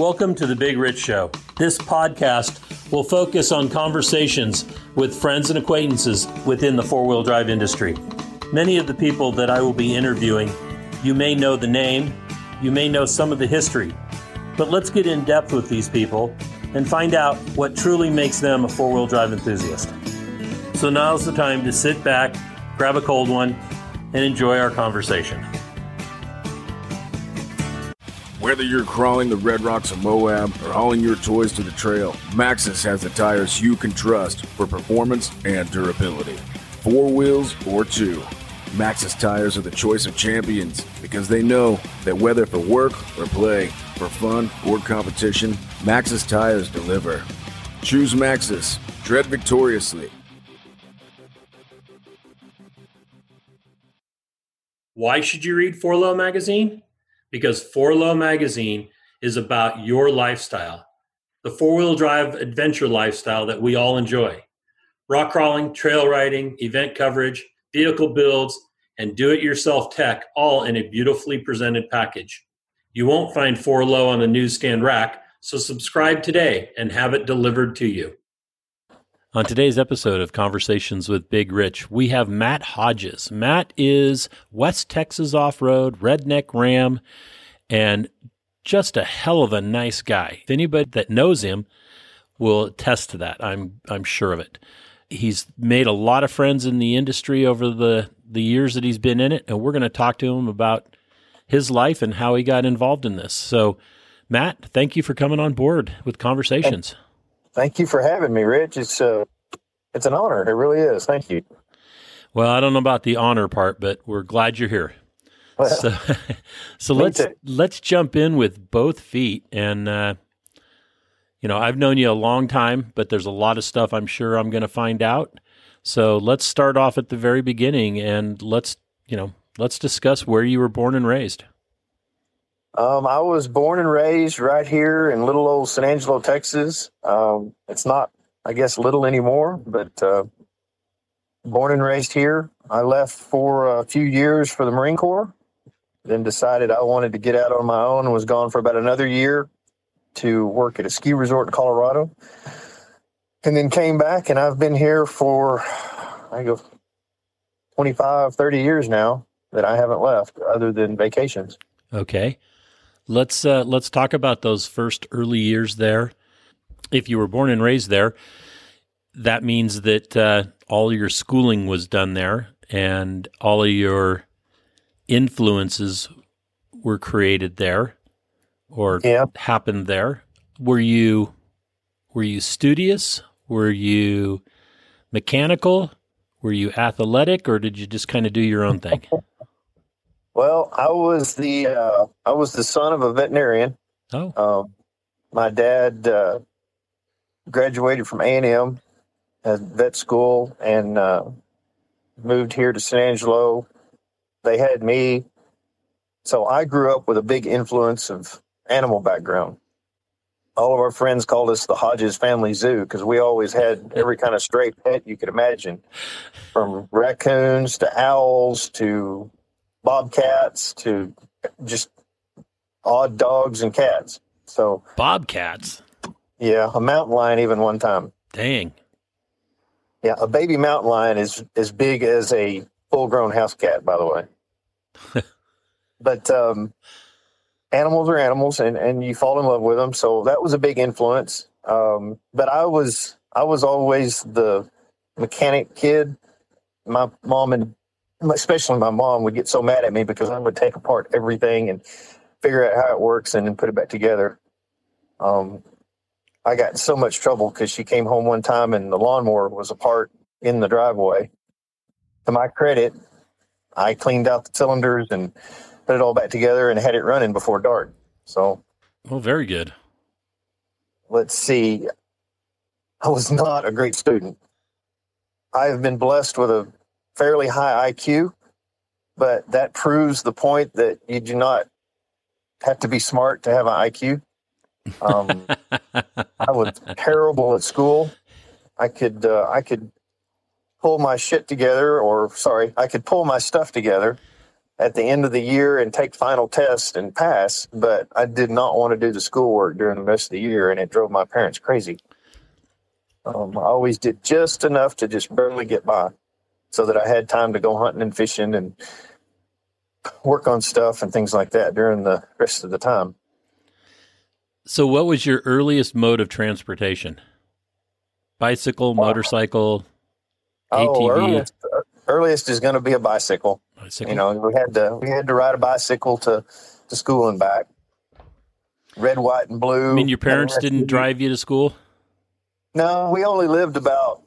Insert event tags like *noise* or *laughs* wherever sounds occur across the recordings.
Welcome to the Big Rich Show. This podcast will focus on conversations with friends and acquaintances within the four wheel drive industry. Many of the people that I will be interviewing, you may know the name, you may know some of the history, but let's get in depth with these people and find out what truly makes them a four wheel drive enthusiast. So now's the time to sit back, grab a cold one, and enjoy our conversation. Whether you're crawling the red rocks of Moab or hauling your toys to the trail, Maxxis has the tires you can trust for performance and durability. Four wheels or two, Maxxis tires are the choice of champions because they know that whether for work or play, for fun or competition, Maxxis tires deliver. Choose Maxxis. Tread victoriously. Why should you read Four Low magazine? Because Four Low Magazine is about your lifestyle, the four wheel drive adventure lifestyle that we all enjoy. Rock crawling, trail riding, event coverage, vehicle builds, and do it yourself tech all in a beautifully presented package. You won't find Four Low on the newsstand rack, so subscribe today and have it delivered to you. On today's episode of Conversations with Big Rich, we have Matt Hodges. Matt is West Texas off road, redneck ram, and just a hell of a nice guy. If anybody that knows him will attest to that. I'm I'm sure of it. He's made a lot of friends in the industry over the the years that he's been in it, and we're going to talk to him about his life and how he got involved in this. So, Matt, thank you for coming on board with Conversations. Thank you for having me, Rich. It's uh, it's an honor. It really is. Thank you. Well, I don't know about the honor part, but we're glad you're here. Well, so, *laughs* *laughs* so let's too. let's jump in with both feet. And uh, you know, I've known you a long time, but there's a lot of stuff I'm sure I'm going to find out. So let's start off at the very beginning, and let's you know, let's discuss where you were born and raised. Um, I was born and raised right here in little old San Angelo, Texas. Um, it's not, I guess, little anymore, but uh, born and raised here. I left for a few years for the Marine Corps, then decided I wanted to get out on my own and was gone for about another year to work at a ski resort in Colorado. And then came back, and I've been here for, I go, 25, 30 years now that I haven't left other than vacations. Okay. Let's uh, let's talk about those first early years there. If you were born and raised there, that means that uh, all your schooling was done there, and all of your influences were created there, or yeah. happened there. Were you were you studious? Were you mechanical? Were you athletic, or did you just kind of do your own thing? *laughs* Well, I was the uh, I was the son of a veterinarian. Oh, um, my dad uh, graduated from A and M at vet school and uh, moved here to San Angelo. They had me, so I grew up with a big influence of animal background. All of our friends called us the Hodges Family Zoo because we always had every kind of stray pet you could imagine, from raccoons to owls to bobcats to just odd dogs and cats. So bobcats. Yeah, a mountain lion even one time. Dang. Yeah, a baby mountain lion is as big as a full-grown house cat, by the way. *laughs* but um, animals are animals, and and you fall in love with them. So that was a big influence. Um, but I was I was always the mechanic kid. My mom and especially my mom would get so mad at me because I would take apart everything and figure out how it works and then put it back together. Um, I got in so much trouble because she came home one time and the lawnmower was apart in the driveway. To my credit, I cleaned out the cylinders and put it all back together and had it running before dark. So, well, very good. Let's see. I was not a great student. I have been blessed with a fairly high IQ, but that proves the point that you do not have to be smart to have an IQ. Um, I was terrible at school. I could uh, I could pull my shit together, or sorry, I could pull my stuff together, at the end of the year and take final tests and pass, but I did not want to do the schoolwork during the rest of the year, and it drove my parents crazy. Um, I always did just enough to just barely get by, so that I had time to go hunting and fishing and work on stuff and things like that during the rest of the time. So, what was your earliest mode of transportation? Bicycle, uh, motorcycle, Oh, ATV? earliest, uh, earliest is going to be a bicycle. bicycle? You know, we had to we had to ride a bicycle to to school and back. Red, white, and blue. I mean, your parents didn't drive you to school? No, we only lived about.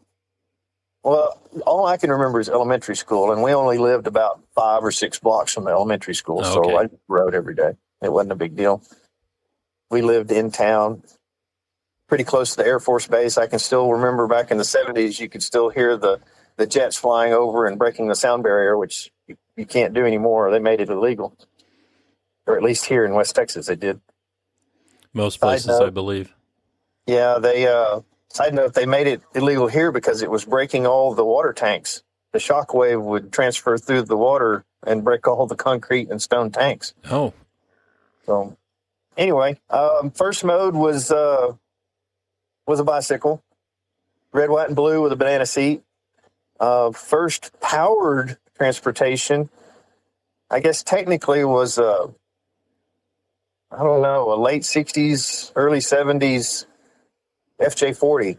Well, all I can remember is elementary school, and we only lived about five or six blocks from the elementary school, Oh, so. I rode every day. It wasn't a big deal. We lived in town, pretty close to the Air Force Base. I can still remember back in the '70s, you could still hear the the jets flying over and breaking the sound barrier, which you, you can't do anymore. They made it illegal, or at least here in West Texas, they did. Most places, note. I believe. Yeah, they uh side note they made it illegal here because it was breaking all the water tanks. The shock wave would transfer through the water and break all the concrete and stone tanks. Oh, So anyway, um first mode was uh was a bicycle. Red, white, and blue with a banana seat. Uh first powered transportation, I guess technically was uh I don't know, a late sixties, early seventies FJ40.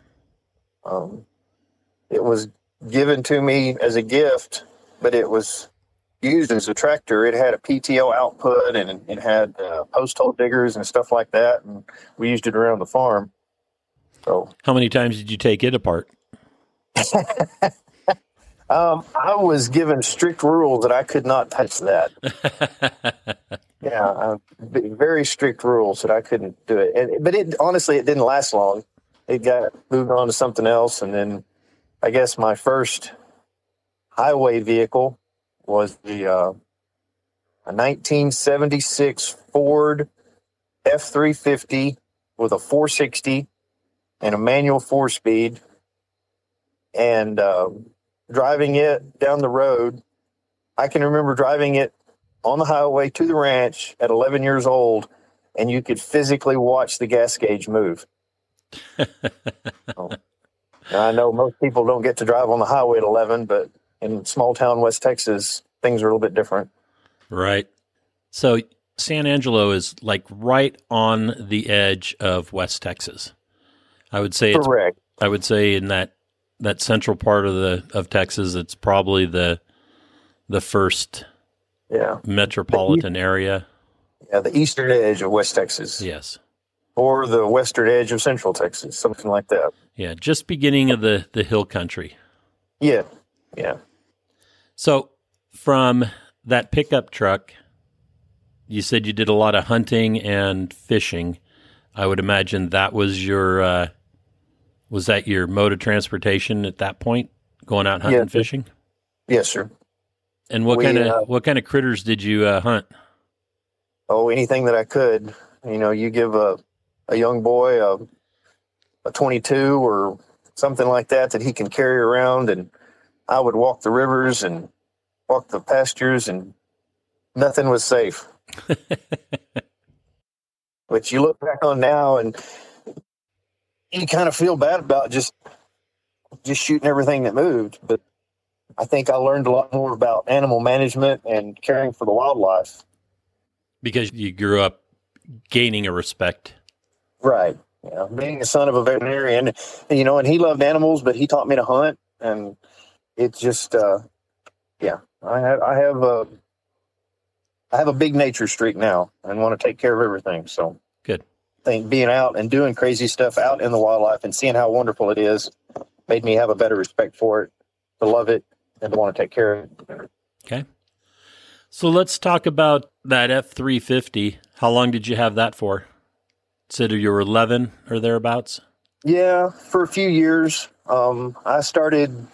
Um, it was given to me as a gift, but it was used as a tractor. It had a PTO output and it had uh, post hole diggers and stuff like that, and we used it around the farm. So how many times did you take it apart? *laughs* um, I was given strict rules that I could not touch that. *laughs* Yeah, uh, very strict rules that I couldn't do it. And but it honestly, it didn't last long. It got moved on to something else, and then I guess my first highway vehicle was the uh, a 1976 Ford F350 with a 460 and a manual four speed, and uh, driving it down the road. I can remember driving it on the highway to the ranch at 11 years old, and you could physically watch the gas gauge move. *laughs* Oh. So, I know most people don't get to drive on the highway at 11, but in small town West Texas, things are a little bit different. Right. So San Angelo is like right on the edge of West Texas. I would say it's Correct. I would say in that that central part of the of Texas it's probably the the first Yeah. metropolitan area. Yeah. The eastern edge of West Texas Yes. Or the western edge of central Texas, something like that. Yeah, just beginning of the the hill country. Yeah. Yeah. So from that pickup truck, you said you did a lot of hunting and fishing. I would imagine that was your uh, was that your mode of transportation at that point, going out hunting Yeah. and fishing. Yes, sir. And what We, kind of uh, what kind of critters did you uh, hunt? oh anything that i could you know you give a, a young boy a, a 22 or something like that that he can carry around. And i would walk the rivers and walk the pastures and nothing was safe. *laughs* But you look back on now and you kind of feel bad about just just shooting everything that moved. But i think i learned a lot more about animal management and caring for the wildlife. Because you grew up gaining a respect. Right. Yeah. Being the son of a veterinarian, you know, and he loved animals, but he taught me to hunt, and it's just, uh, yeah, I have, I have a, I have a big nature streak now, and want to take care of everything. So, Good. I think being out and doing crazy stuff out in the wildlife and seeing how wonderful it is made me have a better respect for it, to love it, and to want to take care of it. Okay. So let's talk about that F three fifty. How long did you have that for? Said you were eleven or thereabouts. Yeah, for a few years. Um, I started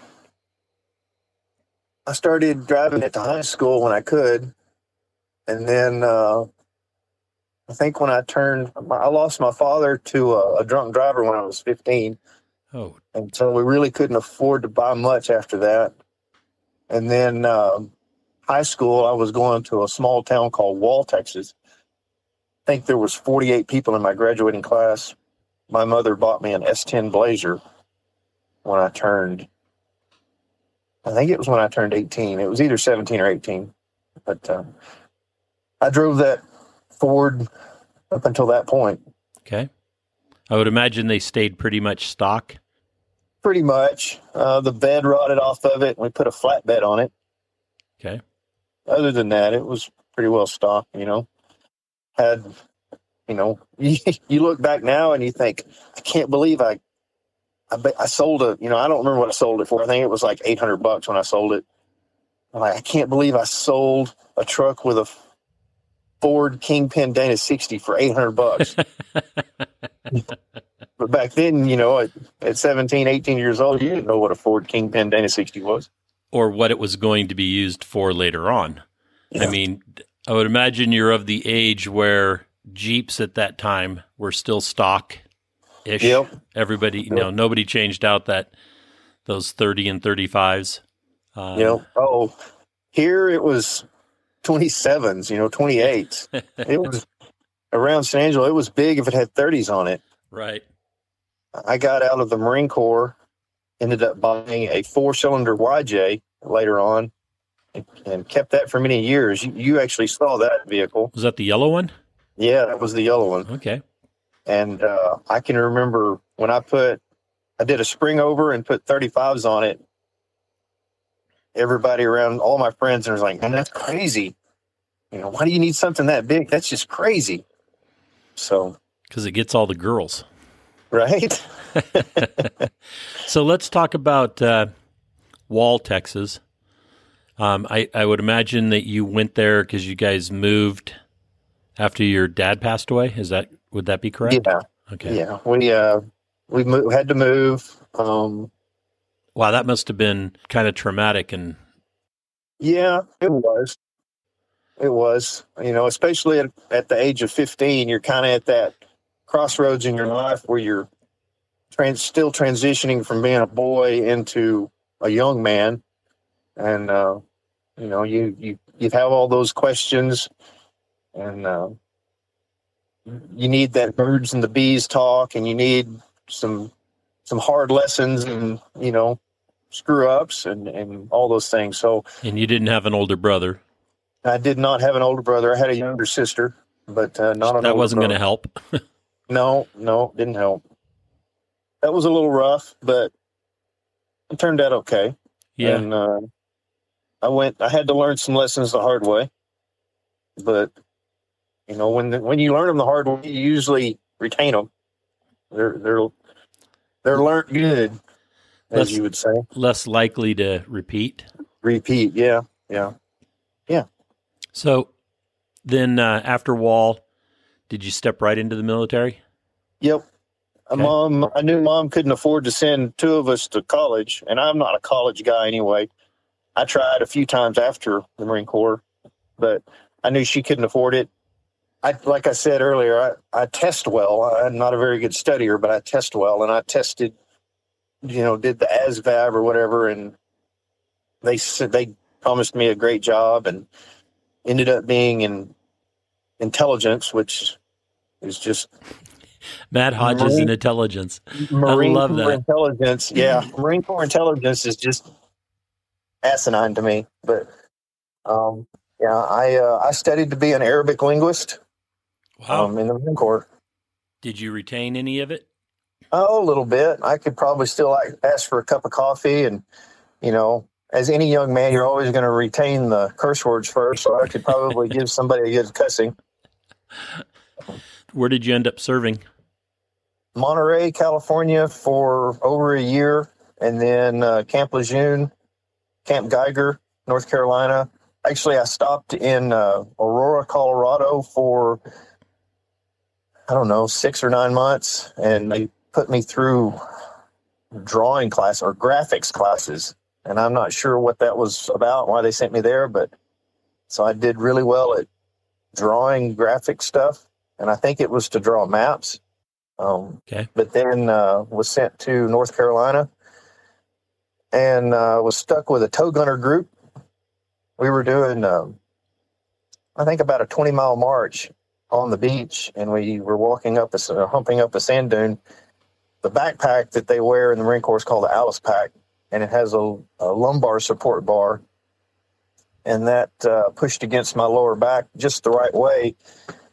I started driving it to high school when I could. And then uh, I think when I turned I lost my father to a, a drunk driver when I was 15. Oh, And so we really couldn't afford to buy much after that. And then um high school, I was going to a small town called Wall, Texas. I think there was 48 people in my graduating class. My mother bought me an S10 Blazer when I turned, I think it was when I turned 18. It was either 17 or 18. But uh, I drove that Ford up until that point. Okay. I would imagine they stayed pretty much stock. Pretty much. Uh, the bed rotted off of it, and we put a flatbed on it. Okay. Other than that, it was pretty well stock, You know, had you know, *laughs* you, you look back now and you think, I can't believe I, I, I sold a, you know, I don't remember what I sold it for. I think it was like 800 bucks when I sold it. I'm like, I can't believe I sold a truck with a Ford Kingpin Dana 60 for 800 bucks. *laughs* but back then, you know, at, at 17, 18 years old, you didn't know what a Ford Kingpin Dana 60 was. Or what it was going to be used for later on. Yeah. I mean, I would imagine you're of the age where Jeeps at that time were still stock ish. Yep. Everybody, you know, nobody changed out that those 30 and 35s. Um, yep. Oh, here it was 27s, you know, 28s. *laughs* it was around San Angelo. It was big if it had 30s on it. Right. I got out of the Marine Corps, ended up buying a four cylinder YJ later on, and, kept that for many years. You, you, actually saw that vehicle. Was that the yellow one? Yeah, that was the yellow one. Okay. And uh, I can remember when I put, I did a spring over and put 35s on it. Everybody around, all my friends, and was like, man, that's crazy. You know, why do you need something that big? That's just crazy. So, because it gets all the girls. Right. *laughs* *laughs* so let's talk about uh, Wall, Texas. Um, I, I would imagine that you went there because you guys moved after your dad passed away. Is that would that be correct? Yeah. Okay. Yeah. We uh we mo- had to move. Um, wow, that must have been kind of traumatic and. Yeah, it was. It was. You know, especially at, at the age of fifteen, you're kind of at that crossroads in your life where you're trans- still transitioning from being a boy into a young man, and uh, you know, you you you have all those questions and uh, you need that birds and the bees talk, and you need some some hard lessons, and you know screw ups and and all those things. So, and you didn't have an older brother. I did not have an older brother. I had a younger sister, but uh, not an. That wasn't going to help. *laughs* no, no, didn't help. That was a little rough, but it turned out okay. Yeah. And uh, I went. I had to learn some lessons the hard way, but you know, when the, when you learn them the hard way, you usually retain them. They're they're they're learned good, as less, you would say. Less likely to repeat. Repeat, yeah, yeah, yeah. So then, uh, after Wall, did you step right into the military? Yep. Okay. Mom, I knew mom couldn't afford to send two of us to college, and I'm not a college guy anyway. I tried a few times after the Marine Corps, but I knew she couldn't afford it. I, like I said earlier, I, I test well. I'm not a very good studier, but I test well. And I tested, you know, did the ASVAB or whatever. And they said they promised me a great job and ended up being in intelligence, which is just Matt Hodges Marine, in intelligence. Marine I love Corps that. Intelligence. Yeah. Marine Corps intelligence is just asinine to me. But um, yeah, I uh, I studied to be an Arabic linguist Wow. Um, in the Marine Corps. Did you retain any of it? Oh, a little bit. I could probably still like, ask for a cup of coffee, and you know, as any young man, you're always going to retain the curse words first. So I could probably give *laughs* somebody a good cussing. Where did you end up serving? Monterey, California, for over a year, and then uh, Camp Lejeune, Camp Geiger, North Carolina. Actually, I stopped in uh, Aurora, Colorado, for I don't know, six or nine months, and they put me through drawing class or graphics classes. And I'm not sure what that was about, why they sent me there, but so I did really well at drawing graphic stuff. And I think it was to draw maps. Um, okay. But then uh, was sent to North Carolina and uh, was stuck with a tow gunner group. we were doing, um, I think, about a 20 mile march on the beach, and we were walking up, a, uh, humping up a sand dune. The backpack that they wear in the Marine Corps is called the Alice pack, and it has a, a lumbar support bar, and that uh, pushed against my lower back just the right way,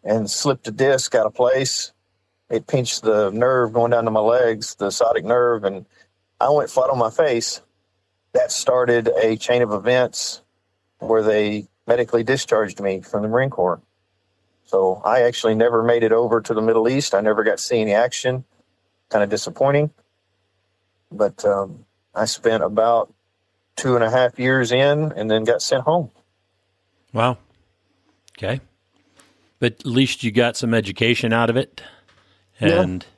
and slipped a disc out of place. It pinched the nerve going down to my legs, the sciatic nerve, and I went flat on my face. That started a chain of events where they medically discharged me from the Marine Corps. So I actually never made it over to the Middle East. I never got to see any action. Kind of disappointing. But um, I spent about two and a half years in and then got sent home. Wow. Okay. But at least you got some education out of it. And yeah.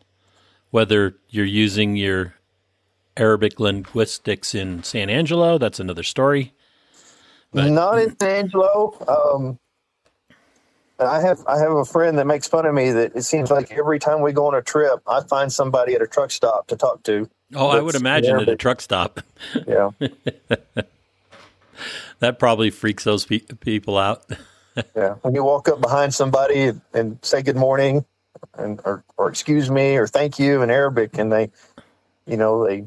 whether you're using your Arabic linguistics in San Angelo, that's another story. But, Not in San Angelo. Um, I have I have a friend that makes fun of me that it seems like every time we go on a trip, I find somebody at a truck stop to talk to. Oh, I would imagine at a truck stop. *laughs* Yeah. *laughs* that probably freaks those pe- people out. *laughs* yeah. When you walk up behind somebody and say good morning and or, or excuse me or thank you in Arabic and they you know, they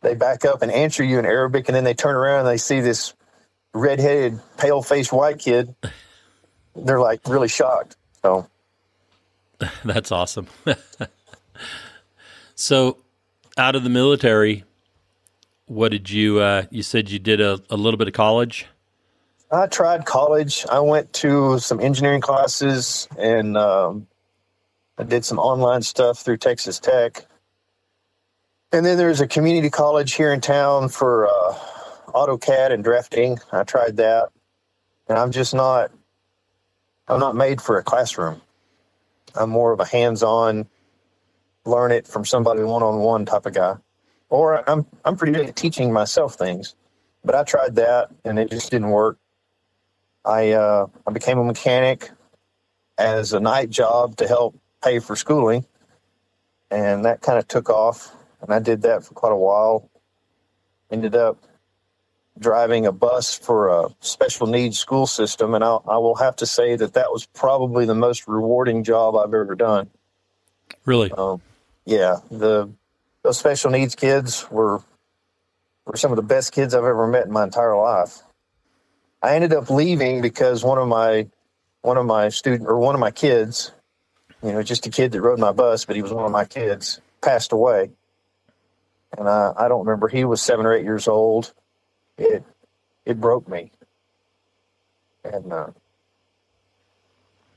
they back up and answer you in Arabic and then they turn around and they see this redheaded, pale faced white kid. They're like really shocked. So *laughs* that's awesome. *laughs* so out of the military, what did you? Uh, you said you did a, a little bit of college. I tried college. I went to some engineering classes and um, I did some online stuff through Texas Tech. And then there's a community college here in town for uh, AutoCAD and drafting. I tried that, and I'm just not. I'm not made for a classroom. I'm more of a hands-on learn it from somebody one-on-one type of guy. Or I'm I'm pretty good at teaching myself things, but I tried that and it just didn't work. I uh, I became a mechanic as a night job to help pay for schooling, and that kind of took off. And I did that for quite a while. Ended up driving a bus for a special needs school system, and I, I will have to say that that was probably the most rewarding job I've ever done. Really? Um, yeah, the those special needs kids were were some of the best kids I've ever met in my entire life. I ended up leaving because one of my one of my student or one of my kids, you know, just a kid that rode my bus, but he was one of my kids, passed away. And I, I don't remember he was seven or eight years old. It it broke me. And uh,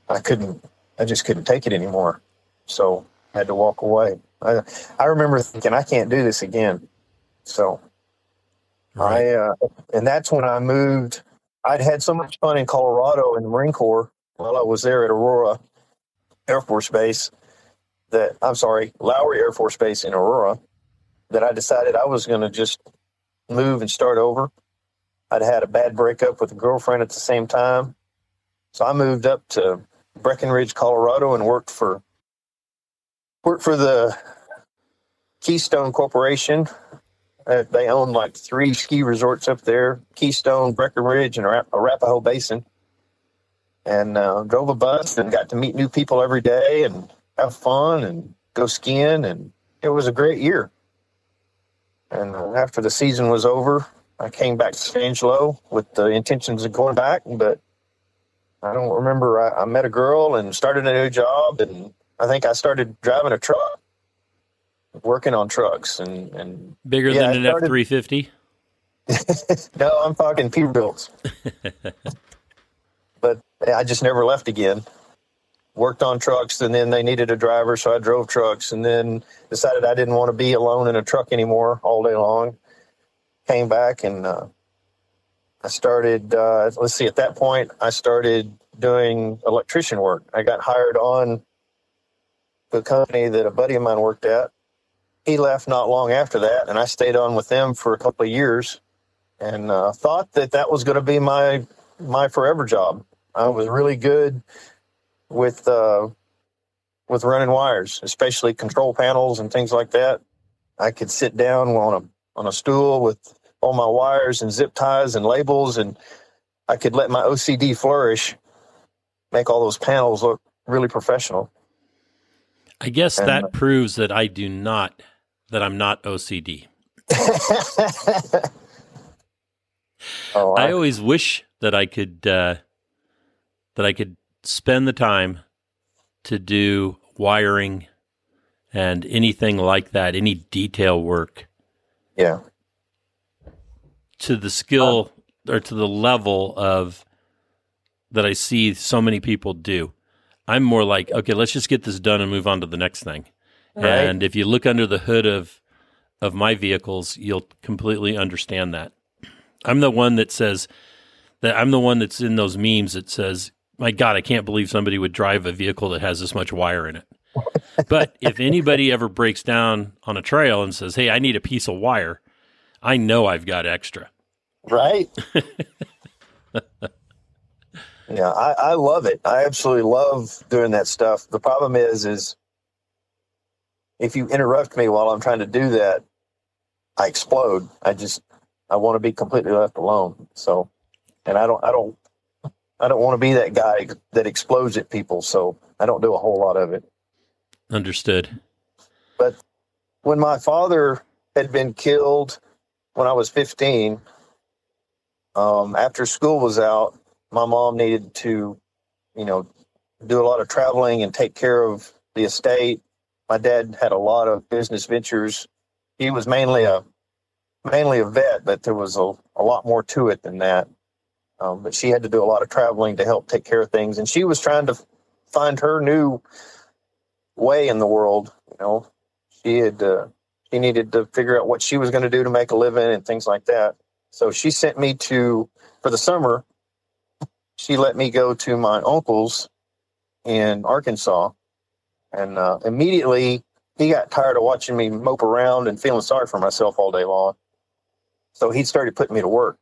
I couldn't I just couldn't take it anymore. So I had to walk away. I, I remember thinking, I can't do this again. So right. I, uh, and that's when I moved. I'd had so much fun in Colorado in the Marine Corps while I was there at Aurora Air Force Base that I'm sorry, Lowry Air Force Base in Aurora that I decided I was going to just move and start over. I'd had a bad breakup with a girlfriend at the same time. So I moved up to Breckenridge, Colorado and worked for worked for the Keystone Corporation. Uh, they own like three ski resorts up there Keystone, Breckenridge, and Arapahoe Basin. And uh, drove a bus and got to meet new people every day and have fun and go skiing. And it was a great year. And uh, after the season was over, I came back to San Angelo with the intentions of going back, but I don't remember. I, I met a girl and started a new job, and I think I started driving a truck, working on trucks, and and bigger yeah, than an F three fifty. *laughs* No, I'm talking Peterbilts. *laughs* but I just never left again. Worked on trucks, and then they needed a driver, so I drove trucks, and then decided I didn't want to be alone in a truck anymore all day long. Came back and uh, I started. Uh, let's see. At that point, I started doing electrician work. I got hired on the company that a buddy of mine worked at. He left not long after that, and I stayed on with them for a couple of years, and uh, thought that that was going to be my my forever job. I was really good with uh, with running wires, especially control panels and things like that. I could sit down on a on a stool with all my wires and zip ties and labels and I could let my OCD flourish, make all those panels look really professional. I guess and, that uh, proves that I do not, that I'm not OCD. *laughs* oh, I, I, always wish that I could, uh, that I could spend the time to do wiring and anything like that, any detail work. Yeah. To the skill or to the level of that I see so many people do. I'm more like, okay, let's just get this done and move on to the next thing. Right. And if you look under the hood of of my vehicles, you'll completely understand that. I'm the one that says that I'm the one that's in those memes that says, "My God, I can't believe somebody would drive a vehicle that has this much wire in it." but if anybody ever breaks down on a trail and says, "Hey, I need a piece of wire," I know I've got extra. Right. *laughs* yeah, I, I love it. I absolutely love doing that stuff. The problem is, is if you interrupt me while I'm trying to do that, I explode. I just I want to be completely left alone. So, and I don't I don't I don't want to be that guy that explodes at people. So I don't do a whole lot of it. Understood. But when my father had been killed when I was 15, um, after school was out, my mom needed to, you know, do a lot of traveling and take care of the estate. My dad had a lot of business ventures. He was mainly a mainly a vet, but there was a, a lot more to it than that. Um, but she had to do a lot of traveling to help take care of things, and she was trying to find her new way in the world. You know, she had uh, she needed to figure out what she was going to do to make a living and things like that. So she sent me to for the summer. She let me go to my uncle's in Arkansas, and uh, immediately he got tired of watching me mope around and feeling sorry for myself all day long. So he started putting me to work.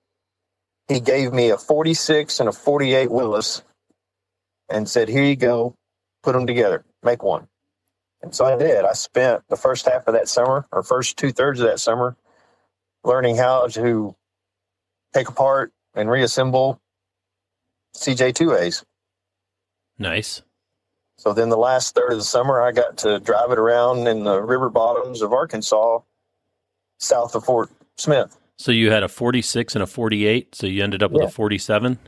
He gave me a 46 and a 48 Willys and said, Here you go, put them together, make one. And so I did. I spent the first half of that summer, or first two thirds of that summer, learning how to take apart and reassemble CJ2As. Nice. So then the last third of the summer, I got to drive it around in the river bottoms of Arkansas, south of Fort Smith. So you had a 46 and a 48. So you ended up with yeah. a 47.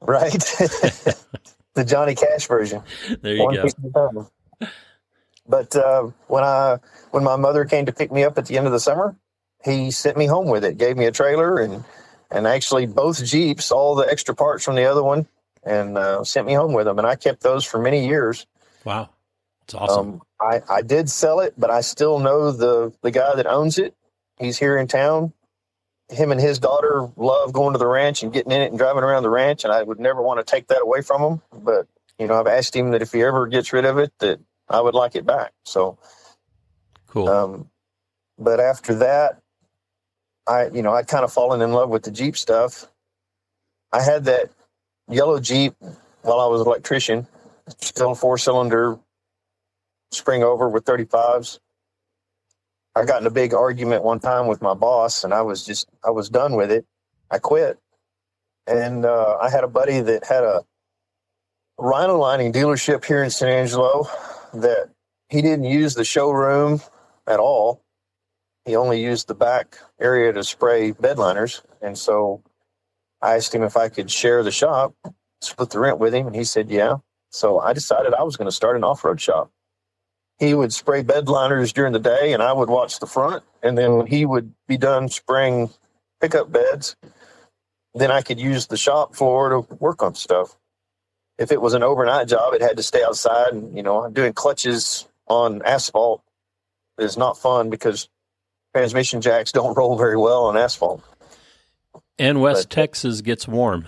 Right. *laughs* *laughs* the Johnny Cash version. There you One go. But uh, when I when my mother came to pick me up at the end of the summer, he sent me home with it. Gave me a trailer and and actually both Jeeps, all the extra parts from the other one, and uh, sent me home with them. And I kept those for many years. Wow, it's awesome. Um, I I did sell it, but I still know the the guy that owns it. He's here in town. Him and his daughter love going to the ranch and getting in it and driving around the ranch, and I would never want to take that away from him. But you know, I've asked him that if he ever gets rid of it, that I would like it back. So cool. Um, but after that, I you know I'd kind of fallen in love with the Jeep stuff. I had that yellow Jeep while I was an electrician, still four cylinder spring over with 35s. I got in a big argument one time with my boss, and I was just I was done with it. I quit, and uh, I had a buddy that had a Rhino lining dealership here in San Angelo that he didn't use the showroom at all. He only used the back area to spray bed liners, and so I asked him if I could share the shop, split the rent with him, and he said yeah. So I decided I was going to start an off-road shop he would spray bed liners during the day and I would watch the front. And then when he would be done spraying pickup beds, then I could use the shop floor to work on stuff. If it was an overnight job, it had to stay outside. And, you know, doing clutches on asphalt is not fun because transmission jacks don't *laughs* roll very well on asphalt. And West but, uh, Texas gets warm.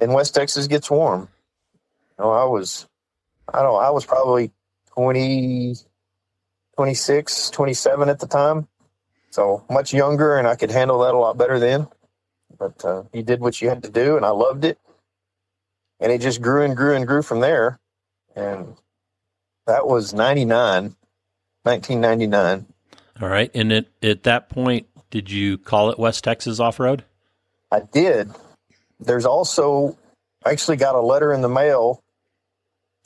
And West Texas gets warm. You know, I was, I don't, I was probably 20, 26, 27 at the time. So much younger, and I could handle that a lot better then. But uh, you did what you had to do, and I loved it. And it just grew and grew and grew from there. And that was 99, 1999. All right. And at, at that point, did you call it West Texas Off Road? I did. There's also I actually got a letter in the mail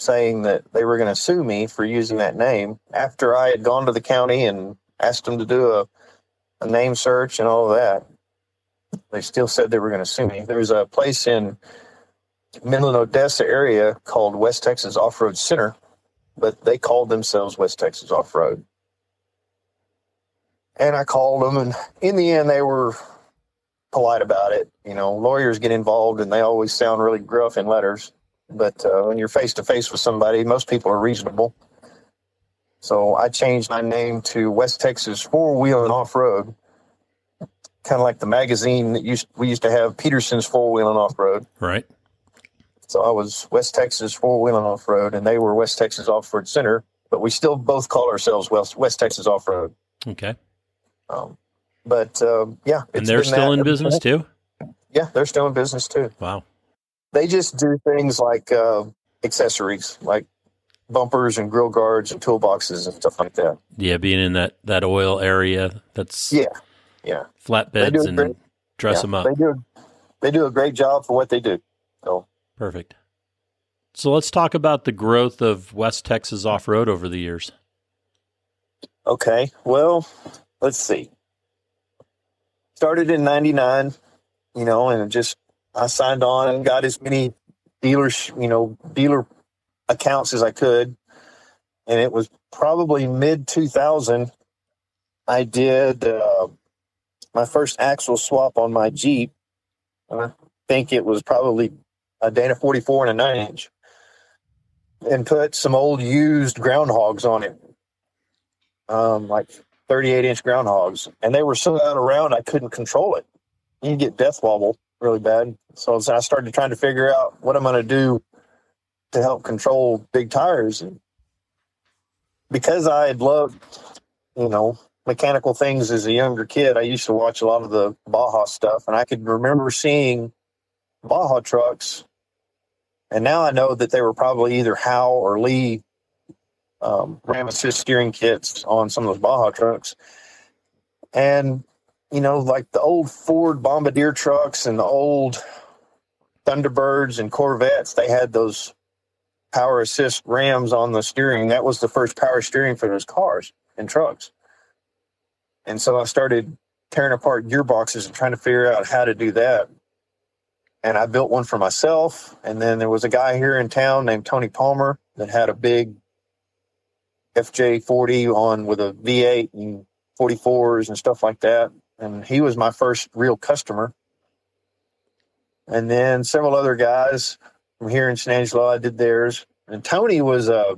saying that they were going to sue me for using that name after I had gone to the county and asked them to do a, a name search and all of that. They still said they were going to sue me. There's a place in Midland, Odessa area called West Texas Off Road Center, but they called themselves West Texas Off Road. And I called them, and in the end, they were polite about it. You know, lawyers get involved, and they always sound really gruff in letters. But uh, when you're face to face with somebody, most people are reasonable. So I changed my name to West Texas Four Wheel and Off Road, kind of like the magazine that used we used to have Petersen's Four Wheel and Off Road. Right. So I was West Texas Four Wheel and Off Road, and they were West Texas Off Road Center. But we still both call ourselves West West Texas Off Road. Okay. Um, but um, yeah, And they're still that in business too? Yeah, they're still in business too. Wow. They just do things like uh, accessories, like bumpers and grill guards and toolboxes and stuff like that. Yeah, being in that, that oil area that's Yeah, yeah. Flatbeds and great. dress yeah. them up. They do. They do a great job for what they do. So Perfect. So let's talk about the growth of West Texas off road over the years. Okay. Well, let's see. Started in 99, you know, and just I signed on and got as many dealers, you know, dealer accounts as I could. And it was probably mid 2000 I did uh, my first axle swap on my Jeep. And I think it was probably a Dana 44 and a 9 inch. And put some old used Ground Hawgs on it um, like 38 inch Ground Hawgs, and they were so out of round I couldn't control it. You get death wobble really bad. So I started trying to figure out what I'm going to do to help control big tires. And because I had loved, you know, mechanical things as a younger kid, I used to watch a lot of the Baja stuff, and I could remember seeing Baja trucks. And now I know that they were probably either Howe or Lee um, ram assist steering kits on some of those Baja trucks. And, you know, like the old Ford Bombardier trucks and the old Thunderbirds and Corvettes, they had those power assist rams on the steering. That was the first power steering for those cars and trucks. And so I started tearing apart gearboxes and trying to figure out how to do that. And I built one for myself. And then there was a guy here in town named Tony Palmer that had a big FJ40 on with a V8 and 44s and stuff like that. And he was my first real customer. And then several other guys from here in San Angelo, I did theirs. And Tony was a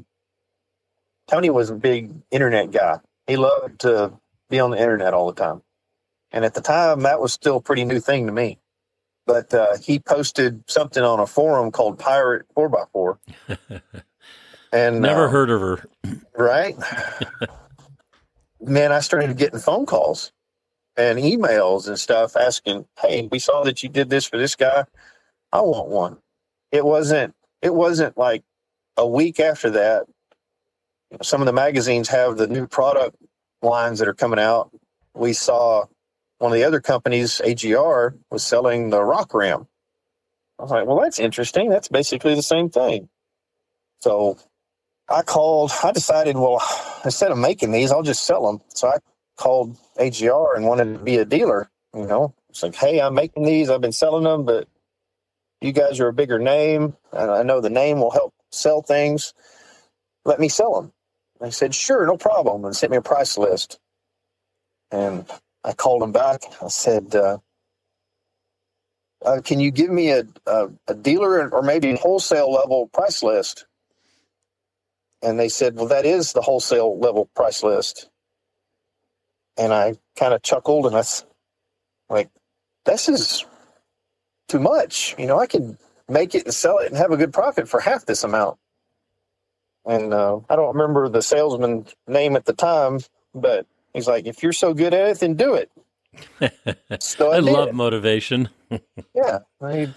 Tony was a big internet guy. He loved to be on the internet all the time. And at the time, that was still a pretty new thing to me. But uh, he posted something on a forum called Pirate 4x4. *laughs* And Never uh, heard of her. right? *laughs* Man, I started getting phone calls and emails and stuff asking, "Hey, we saw that you did this for this guy. I want one." It wasn't. It wasn't like a week after that. Some of the magazines have the new product lines that are coming out. We saw one of the other companies, AGR, was selling the Rock Ram. I was like, "Well, that's interesting. That's basically the same thing." So I called, I decided, well, *sighs* instead of making these, I'll just sell them. So I called AGR and wanted to be a dealer. You know, it's like, hey, I'm making these, I've been selling them, but you guys are a bigger name, and I know the name will help sell things. Let me sell them. They said, sure, no problem, and sent me a price list. And I called them back. I said, uh, uh, can you give me a, a, a dealer or maybe a wholesale level price list? And they said, well, that is the wholesale level price list. And I kind of chuckled and I was like, this is too much. You know, I could make it and sell it and have a good profit for half this amount. And uh, I don't remember the salesman's name at the time, but he's like, if you're so good at it, then do it. *laughs* So I did love it. motivation. *laughs* Yeah. I,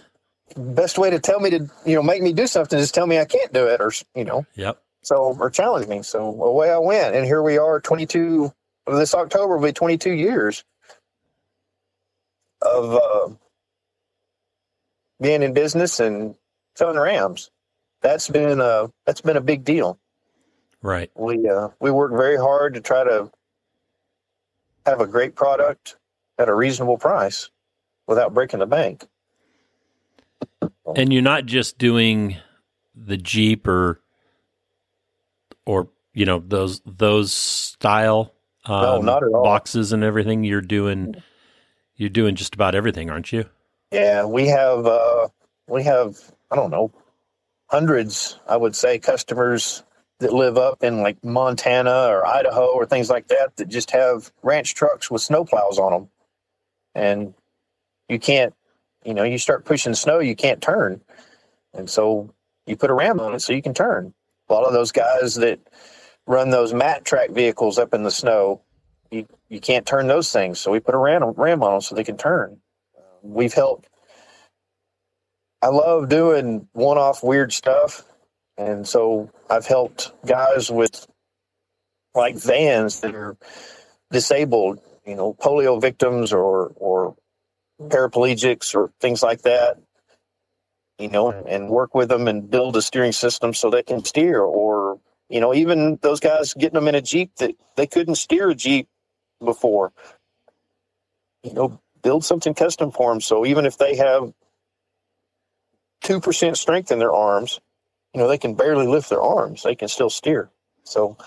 best way to tell me to, you know, make me do something is tell me I can't do it or, you know, Yep. so or challenge me. So away I went, and here we are, 22. This October will be 22 years of uh, being in business and selling Rams. That's been a that's been a big deal. Right. We uh, we work very hard to try to have a great product at a reasonable price without breaking the bank. And you're not just doing the Jeep or or you know those those style um, No, not at all. boxes and everything. You're doing you're doing just about everything, aren't you? Yeah, we have uh, we have I don't know hundreds, I would say, customers that live up in like Montana or Idaho or things like that that just have ranch trucks with snow plows on them, and you can't, you know, you start pushing snow, you can't turn, and so you put a ram on it so you can turn. A lot of those guys that run those Mattrack vehicles up in the snow, you you can't turn those things, so we put a ram ram on them so they can turn. We've helped. I love doing one-off weird stuff, and so I've helped guys with like vans that are disabled, you know, polio victims or or paraplegics or things like that. You know, and work with them and build a steering system so they can steer, or you know, even those guys getting them in a jeep that they couldn't steer a jeep before. You know, build something custom for them. So even if they have two percent strength in their arms, you know they can barely lift their arms. They can still steer. So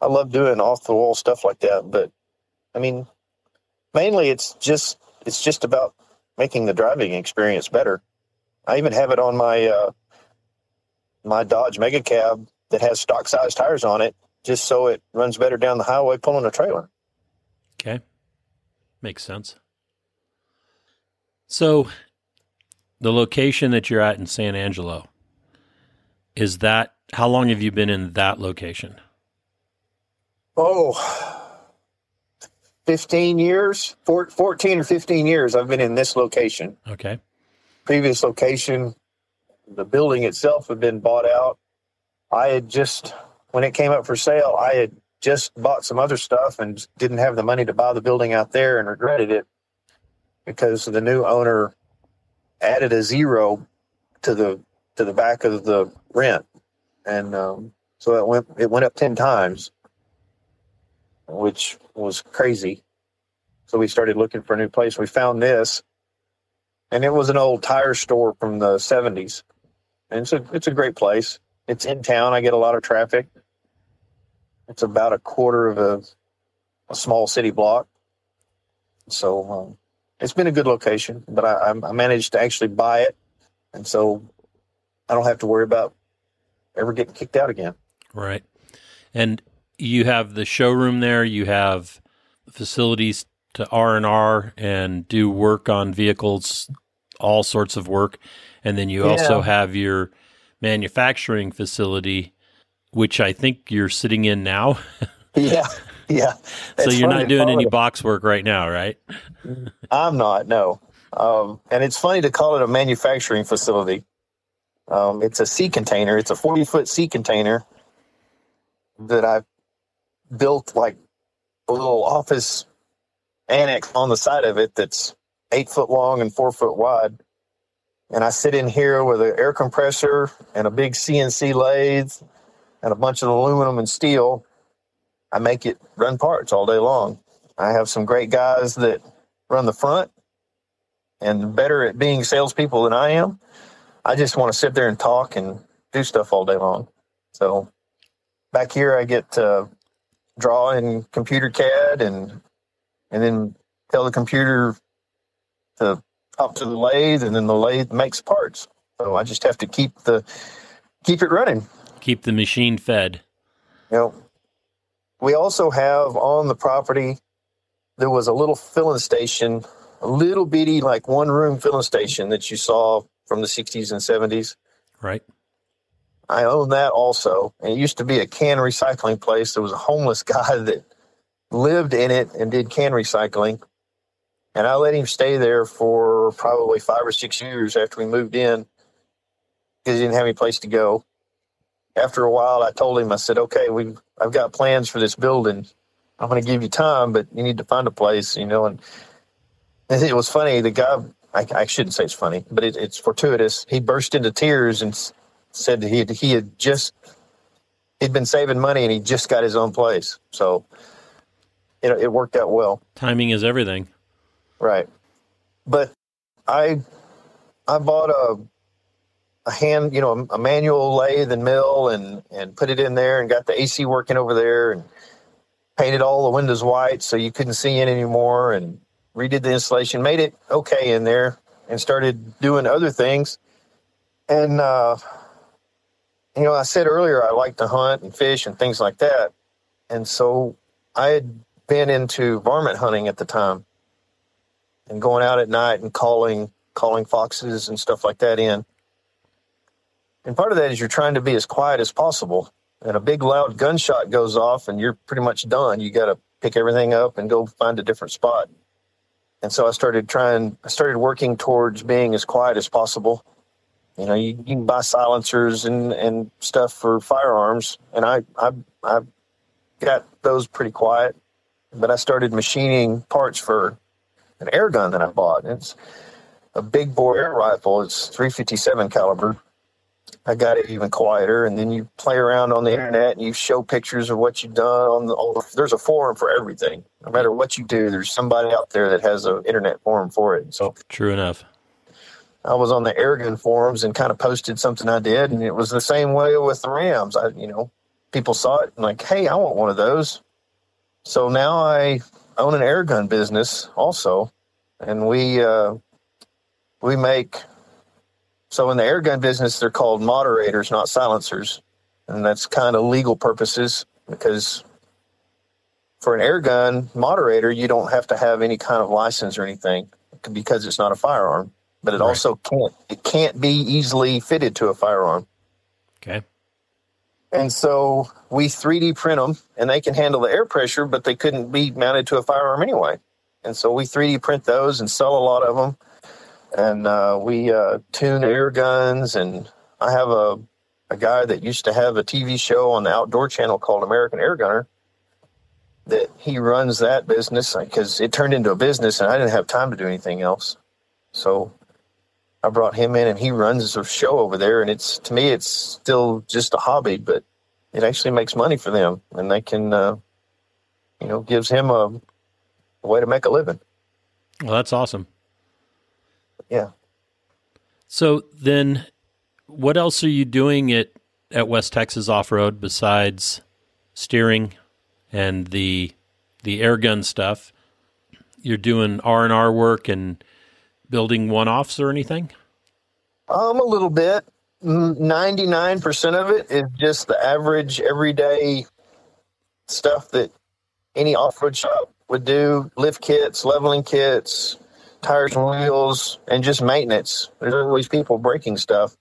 I love doing off the wall stuff like that. But I mean, mainly it's just it's just about making the driving experience better. I even have it on my uh, my Dodge Mega Cab that has stock size tires on it, just so it runs better down the highway pulling a trailer. Okay. Makes sense. So the location that you're at in San Angelo, is that how long have you been in that location? Oh, 15 years, four- 14 or 15 years I've been in this location. Okay. Previous location, the building itself had been bought out. I had just, when it came up for sale, I had just bought some other stuff and didn't have the money to buy the building out there and regretted it because the new owner added a zero to the to the back of the rent, and um, so it went it went up ten times, which was crazy. So we started looking for a new place. We found this, and it was an old tire store from the seventies, and it's a it's a great place. It's in town. I get a lot of traffic. It's about a quarter of a, a small city block, so um, it's been a good location. But I, I managed to actually buy it, and so I don't have to worry about ever getting kicked out again. Right. And you have the showroom there, you have facilities to R&R and do work on vehicles, all sorts of work. And then you also have your manufacturing facility which I think you're sitting in now. *laughs* Yeah, yeah. so you're not doing any it box work right now, right? *laughs* I'm not, no. Um, and it's funny to call it a manufacturing facility. Um, it's a sea container. It's a 40 foot sea container that I built like a little office annex on the side of it that's eight foot long and four foot wide. And I sit in here with an air compressor and a big CNC lathe and a bunch of aluminum and steel. I make it run parts all day long. I have some great guys that run the front and better at being salespeople than I am. I just want to sit there and talk and do stuff all day long. So back here, I get to draw in computer CAD and and then tell the computer to up to the lathe, and then the lathe makes parts. So I just have to keep the keep it running. Keep the machine fed. You know, we also have on the property there was a little filling station, a little bitty like one room filling station that you saw from the 60s and 70s. Right. I own that also. And it used to be a can recycling place. There was a homeless *laughs* guy that lived in it and did can recycling. And I let him stay there for probably five or six years after we moved in because he didn't have any place to go. After a while, I told him, I said, okay, we I've got plans for this building. I'm going to give you time, but you need to find a place, you know. And, and it was funny. The guy, I, I shouldn't say it's funny, but it, it's fortuitous. He burst into tears and said that he had, he had just he'd been saving money and he just got his own place. So know, it worked out well. Timing is everything. Right. But I I bought a a hand, you know, a, manual lathe and mill and and put it in there and got the AC working over there and painted all the windows white so you couldn't see in anymore and redid the installation, made it okay in there and started doing other things. And uh you know, I said earlier I like to hunt and fish and things like that. And so I had been into varmint hunting at the time and going out at night and calling calling foxes and stuff like that in. And part of that is you're trying to be as quiet as possible. And a big loud gunshot goes off and you're pretty much done. You got to pick everything up and go find a different spot. And so I started trying I started working towards being as quiet as possible. You know, you, you can buy silencers and, and stuff for firearms and I I I got those pretty quiet. But I started machining parts for an air gun that I bought. It's a big bore air rifle. It's 357 caliber. I got it even quieter, and then you play around on the internet and you show pictures of what you've done. On the, there's a forum for everything. No matter what you do, there's somebody out there that has an internet forum for it. So oh, True enough. I was on the airgun forums and kind of posted something I did, and it was the same way with the Rams. I, you know, people saw it and like, hey, I want one of those. So now I own an airgun business also, and we uh, we make. So in the airgun business, they're called moderators, not silencers, and that's kind of legal purposes because for an airgun moderator, you don't have to have any kind of license or anything because it's not a firearm. But it Right. also can't it can't be easily fitted to a firearm. Okay. And so we 3D print them and they can handle the air pressure, but they couldn't be mounted to a firearm anyway. And so we 3D print those and sell a lot of them. And uh, we uh, tune air guns. And I have a, a guy that used to have a TV show on the outdoor channel called American Air Gunner that he runs that business because it turned into a business and I didn't have time to do anything else. So I brought him in and he runs a show over there and it's to me it's still just a hobby, but it actually makes money for them and they can uh, you know gives him a, a way to make a living. Well, that's awesome. Yeah. So then, what else are you doing at at West Texas Off Road besides steering and the the air gun stuff? You're doing R and R work and building one offs or anything? Um, a little bit. Ninety nine percent of it is just the average everyday stuff that any off road shop would do: lift kits, leveling kits, tires and wheels, and just maintenance. There's always people breaking stuff.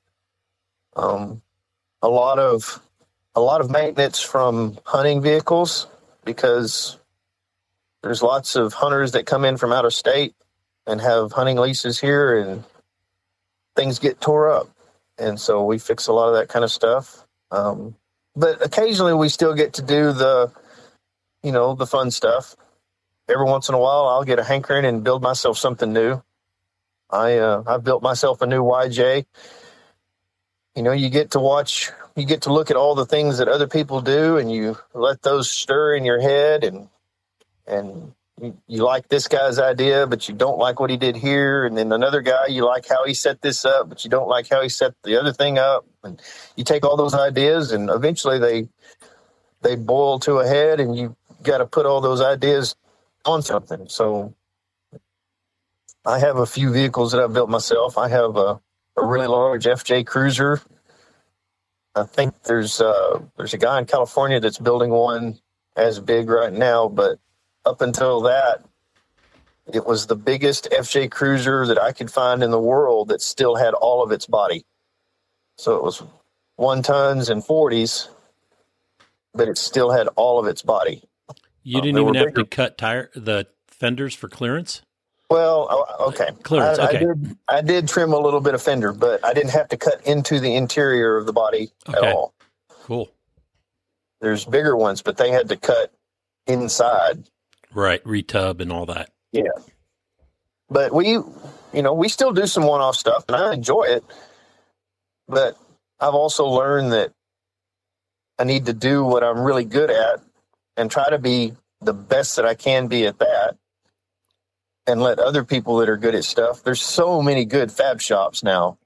Um, a lot of a lot of maintenance from hunting vehicles because there's lots of hunters that come in from out of state and have hunting leases here and things get tore up. And so we fix a lot of that kind of stuff. Um, but occasionally we still get to do the you know the fun stuff. Every once in a while i'll get a hankering and build myself something new. I uh, i've built myself a new yj you know you get to watch you get to look at all the things that other people do and you let those stir in your head and and you, like this guy's idea, but you don't like what he did here. And then another guy, you like how he set this up, but you don't like how he set the other thing up. And you take all those ideas, and eventually they they boil to a head, and you got to put all those ideas on something. So I have a few vehicles that I've built myself. I have a, a really large FJ Cruiser. I think there's uh, there's a guy in California that's building one as big right now, but up until that, it was the biggest FJ Cruiser that I could find in the world that still had all of its body. So it was one tons and 40s, but it still had all of its body. You Oh, didn't they even have bigger. to cut tire the fenders for clearance. Well, oh, okay. Clearance, I, okay. I did, I did trim a little bit of fender, but I didn't have to cut into the interior of the body at all. Cool. There's bigger ones, but they had to cut inside. Right, retub and all that. Yeah. But we, you know, we still do some one off stuff and I enjoy it. But I've also learned that I need to do what I'm really good at and try to be the best that I can be at that and let other people that are good at stuff. There's so many good fab shops now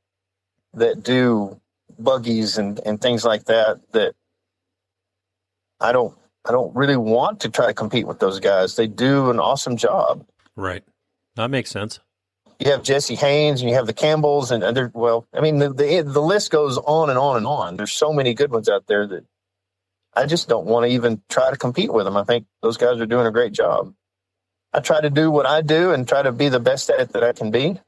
that do buggies and, and things like that that I don't I don't really want to try to compete with those guys. They do an awesome job. Right. That makes sense. You have Jesse Haynes and you have the Campbells and other well, I mean the, the the list goes on and on and on. There's so many good ones out there that I just don't want to even try to compete with them. I think those guys are doing a great job. I try to do what I do and try to be the best at it that I can be.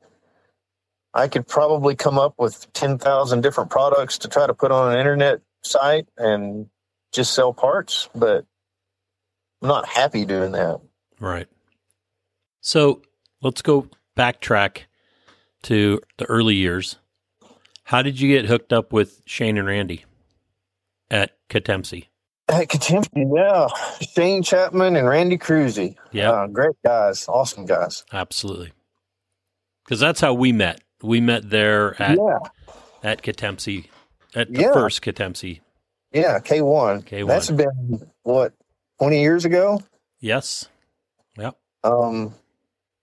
I could probably come up with 10,000 different products to try to put on an internet site and just sell parts, but I'm not happy doing that. Right. So let's go backtrack to the early years. How did you get hooked up with Shane and Randy at Katemcy? At Katemcy, yeah. Shane Chapman and Randy Cruzy. Yeah. Uh, great guys. Awesome guys. Absolutely. Because that's how we met. We met there at yeah. at Katemcy, at the Yeah. first Katemcy. Yeah, K1. K1. That's been, what, 20 years ago? Yes. Yep. Um,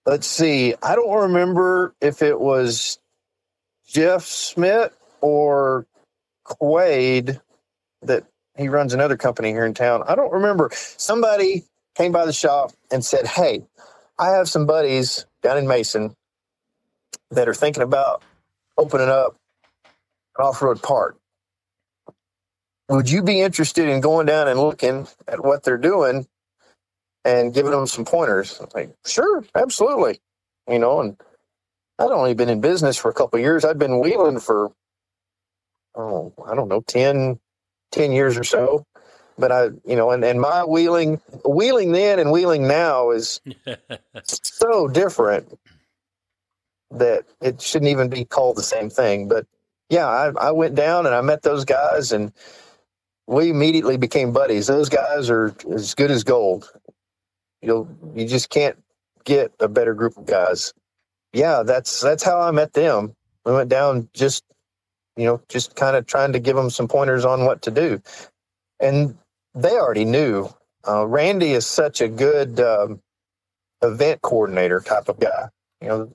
let's see. I don't remember if it was Jeff Smith or Quaid that he runs another company here in town. I don't remember. Somebody came by the shop and said, Hey, I have some buddies down in Mason that are thinking about opening up an off road park. Would you be interested in going down and looking at what they're doing and giving them some pointers. I'm like, sure, absolutely. You know, and I'd only been in business for a couple of years. I'd been wheeling for, oh, I don't know, 10, 10 years or so. But I, you know, and, and my wheeling, wheeling then and wheeling now is *laughs* so different that it shouldn't even be called the same thing. But yeah, I, I went down and I met those guys and we immediately became buddies. Those guys are as good as gold. You'll you just can't get a better group of guys. Yeah, that's that's how I met them. We went down just you know just kind of trying to give them some pointers on what to do, and they already knew. Uh, Randy is such a good um, event coordinator type of guy. You know,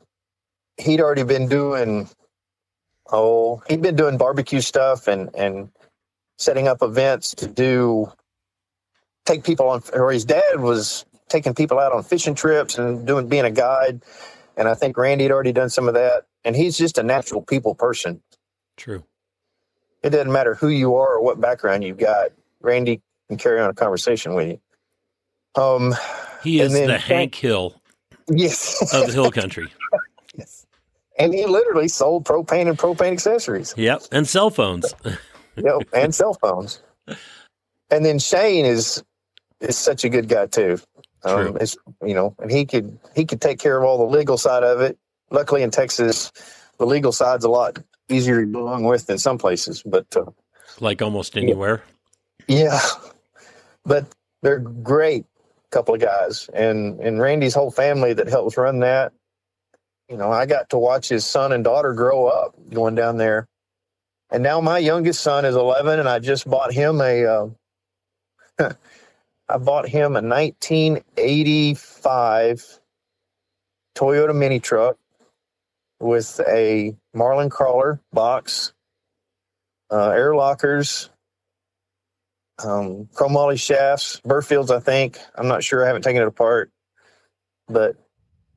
he'd already been doing oh he'd been doing barbecue stuff and and setting up events to do take people on or his dad was taking people out on fishing trips and doing being a guide and i think randy had already done some of that and he's just a natural people person True. it doesn't matter who you are or what background you've got randy can carry on a conversation with you um He is then the Hank Hill yes of the hill country. *laughs* yes and he literally sold propane and propane accessories Yep. And cell phones. *laughs* yep, and cell phones. And then Shane is is such a good guy too. Um, it's you know, and he could he could take care of all the legal side of it. Luckily, in Texas, the legal side's a lot easier to get along with than some places. But uh, like almost anywhere. yeah, but they're great couple of guys, and and Randy's whole family that helps run that. You know, I got to watch his son and daughter grow up going down there, and now my youngest son is 11, and I just bought him a. Uh, *laughs* I bought him a 1985 Toyota mini truck with a Marlin crawler box, uh, air lockers, um, chromoly shafts, Birfields, I think. I'm not sure. I haven't taken it apart, but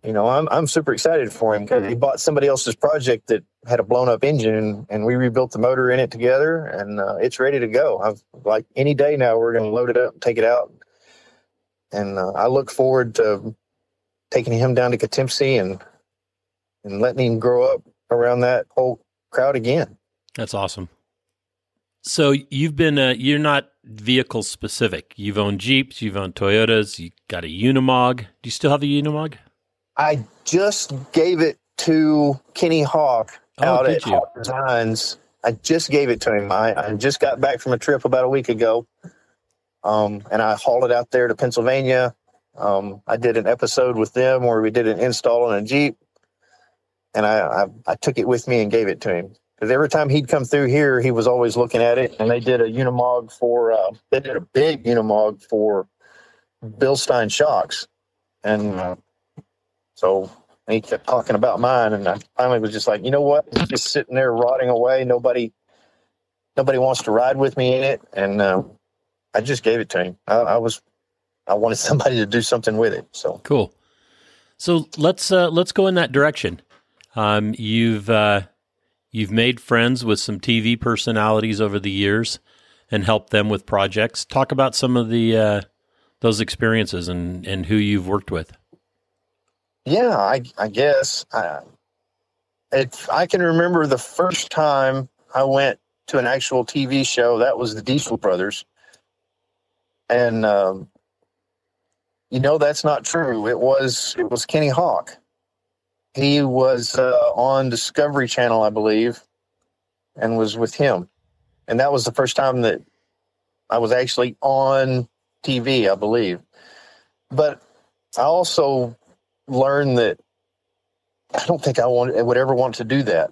you know, I'm I'm super excited for him because he bought somebody else's project that had a blown up engine, and, and we rebuilt the motor in it together, and uh, it's ready to go. I've like any day now, we're going to load it up, and take it out, and uh, I look forward to taking him down to Katemcy and and letting him grow up around that whole crowd again. That's awesome. So you've been uh, you're not vehicle specific. You've owned Jeeps, you've owned Toyotas, you got a Unimog. Do you still have a Unimog? I just gave it to Kenny Hauk Oh, out at you? Hauk Designs. I just gave it to him. I, I just got back from a trip about a week ago, um, and I hauled it out there to Pennsylvania. Um, I did an episode with them where we did an install on a Jeep, and I, I I took it with me and gave it to him because every time he'd come through here, he was always looking at it. And they did a Unimog for uh, they did a big Unimog for Bilstein shocks, and uh, so he kept talking about mine, and I finally was just like, you know what, it's just sitting there rotting away. Nobody nobody wants to ride with me in it, and uh, I just gave it to him. I, I was I wanted *laughs* somebody to do something with it. So Cool. So let's uh, let's go in that direction. Um, you've uh, you've made friends with some TV personalities over the years and helped them with projects. Talk about some of the uh, those experiences and and who you've worked with. Yeah, I I guess I, if I can remember the first time I went to an actual TV show, that was the Diesel Brothers, and um, you know that's not true. It was it was Kenny Hauk. He was uh, on Discovery Channel, I believe, and was with him, and that was the first time that I was actually on TV, I believe. But I also learned that I don't think I want would ever want to do that.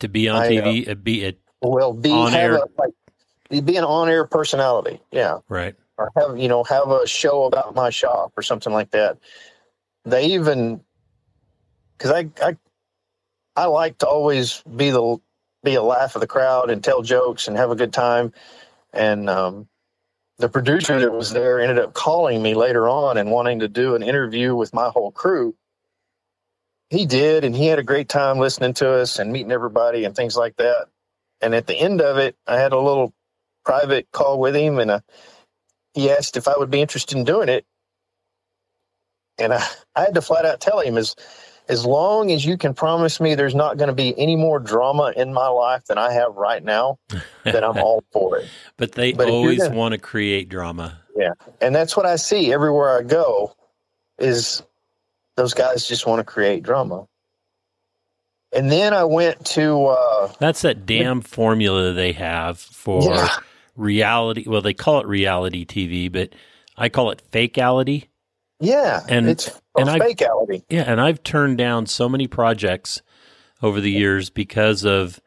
To be on I, TV, uh, be it Well, be On have air. a, like be an on air personality, yeah, right. or have you know have a show about my shop or something like that. They even because I I I like to always be the be a laugh of the crowd and tell jokes and have a good time. And um, the producer that was there ended up calling me later on and wanting to do an interview with my whole crew. He did, and he had a great time listening to us and meeting everybody and things like that. And at the end of it, I had a little private call with him, and uh, he asked if I would be interested in doing it. And I, I had to flat out tell him as as long as you can promise me there's not going to be any more drama in my life than I have right now, *laughs* then I'm all for it. But they But always gonna- want to create drama. Yeah. And that's what I see everywhere I go is those guys just want to create drama. And then I went to uh That's that damn formula they have for Yeah. reality. Well, they call it reality TV, but I call it fakeality. Yeah, And- it's and fakeality. Yeah, and I've turned down so many projects over the years because of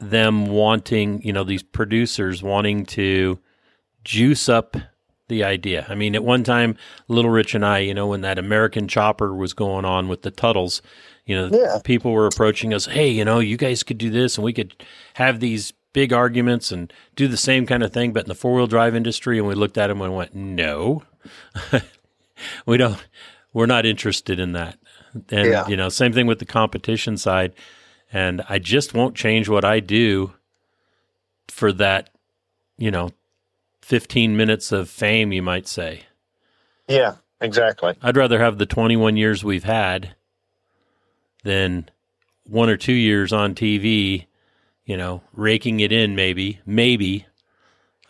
them wanting, you know, these producers wanting to juice up the idea. I mean, at one time, Little Rich and I, you know, when that American Chopper was going on with the Tuttles, you know, Yeah. people were approaching us, hey, you know, you guys could do this and we could have these big arguments and do the same kind of thing, but in the four wheel drive industry. And we looked at them and went, no, *laughs* we don't, we're not interested in that. And, Yeah. you know, same thing with the competition side. And I just won't change what I do for that, you know, 15 minutes of fame, you might say. Yeah, exactly. I'd rather have the 21 years we've had than one or two years on TV, you know, raking it in maybe, maybe,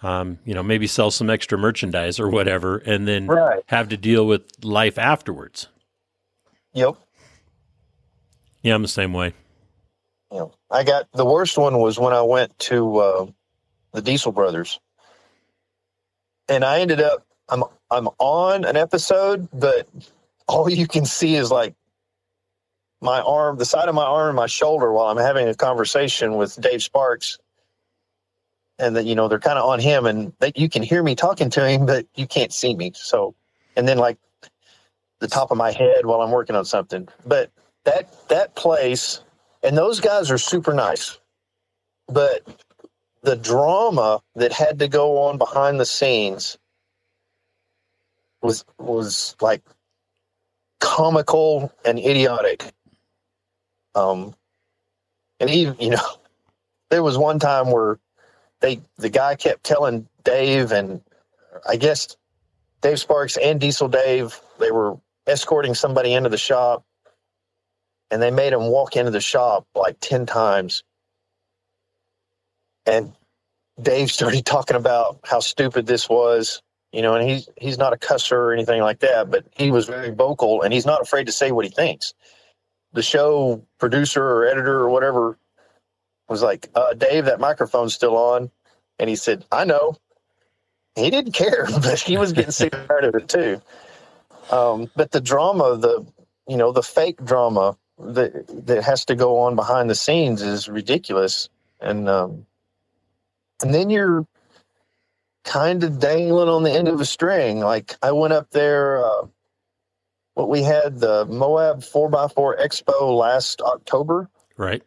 um, you know, maybe sell some extra merchandise or whatever, and then Right. have to deal with life afterwards. Yep. Yeah, I'm the same way. You know, I got the worst one was when I went to uh, the Diesel Brothers, and I ended up I'm I'm on an episode, but all you can see is like my arm, the side of my arm, and my shoulder while I'm having a conversation with Dave Sparks, and that you know they're kind of on him, and that you can hear me talking to him, but you can't see me. So, and then like the top of my head while I'm working on something, but that that place and those guys are super nice. But the drama that had to go on behind the scenes was was like comical and idiotic. Um and even you know *laughs* there was one time where they the guy kept telling dave and i guess dave sparks and diesel dave they were escorting somebody into the shop and they made him walk into the shop like 10 times. And Dave started *laughs* talking about how stupid this was, you know, and he's he's not a cusser or anything like that, but he was very vocal and he's not afraid to say what he thinks. The show producer or editor or whatever was like, uh, Dave, that microphone's still on. And he said, I know. He didn't care, *laughs* but he was getting sick and tired of it too. Um, but the drama, the you know, the fake drama that that has to go on behind the scenes is ridiculous, and um, and then you're kind of dangling on the end of a string. Like I went up there. Uh, what we had the Moab 4x4 Expo last October. Right.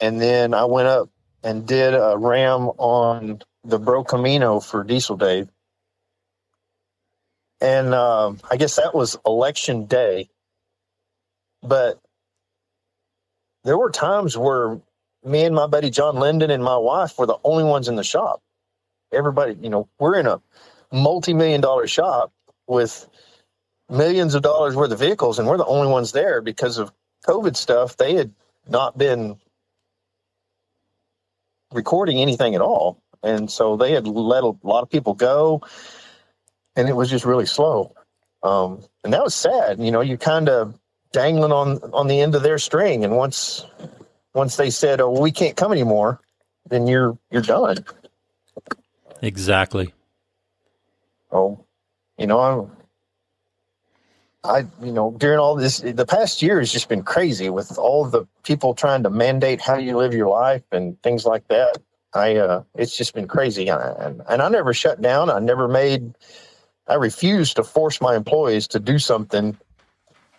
And then I went up and did a ram on the Bro Camino for Diesel Dave. And um, I guess that was election day. But there were times where me and my buddy John Linden and my wife were the only ones in the shop. Everybody, you know, we're in a multi million dollar shop with millions of dollars worth of vehicles, and we're the only ones there because of COVID stuff. They had not been recording anything at all, and so they had let a lot of people go, and it was just really slow. Um, and that was sad. You know, you're kind of dangling on on the end of their string, and once once they said, "Oh, we can't come anymore," then you're you're done. Exactly. Oh, you know, I'm I, you know, during all this, the past year has just been crazy with all the people trying to mandate how you live your life and things like that. I, uh, it's just been crazy. And, and I never shut down. I never made, I refused to force my employees to do something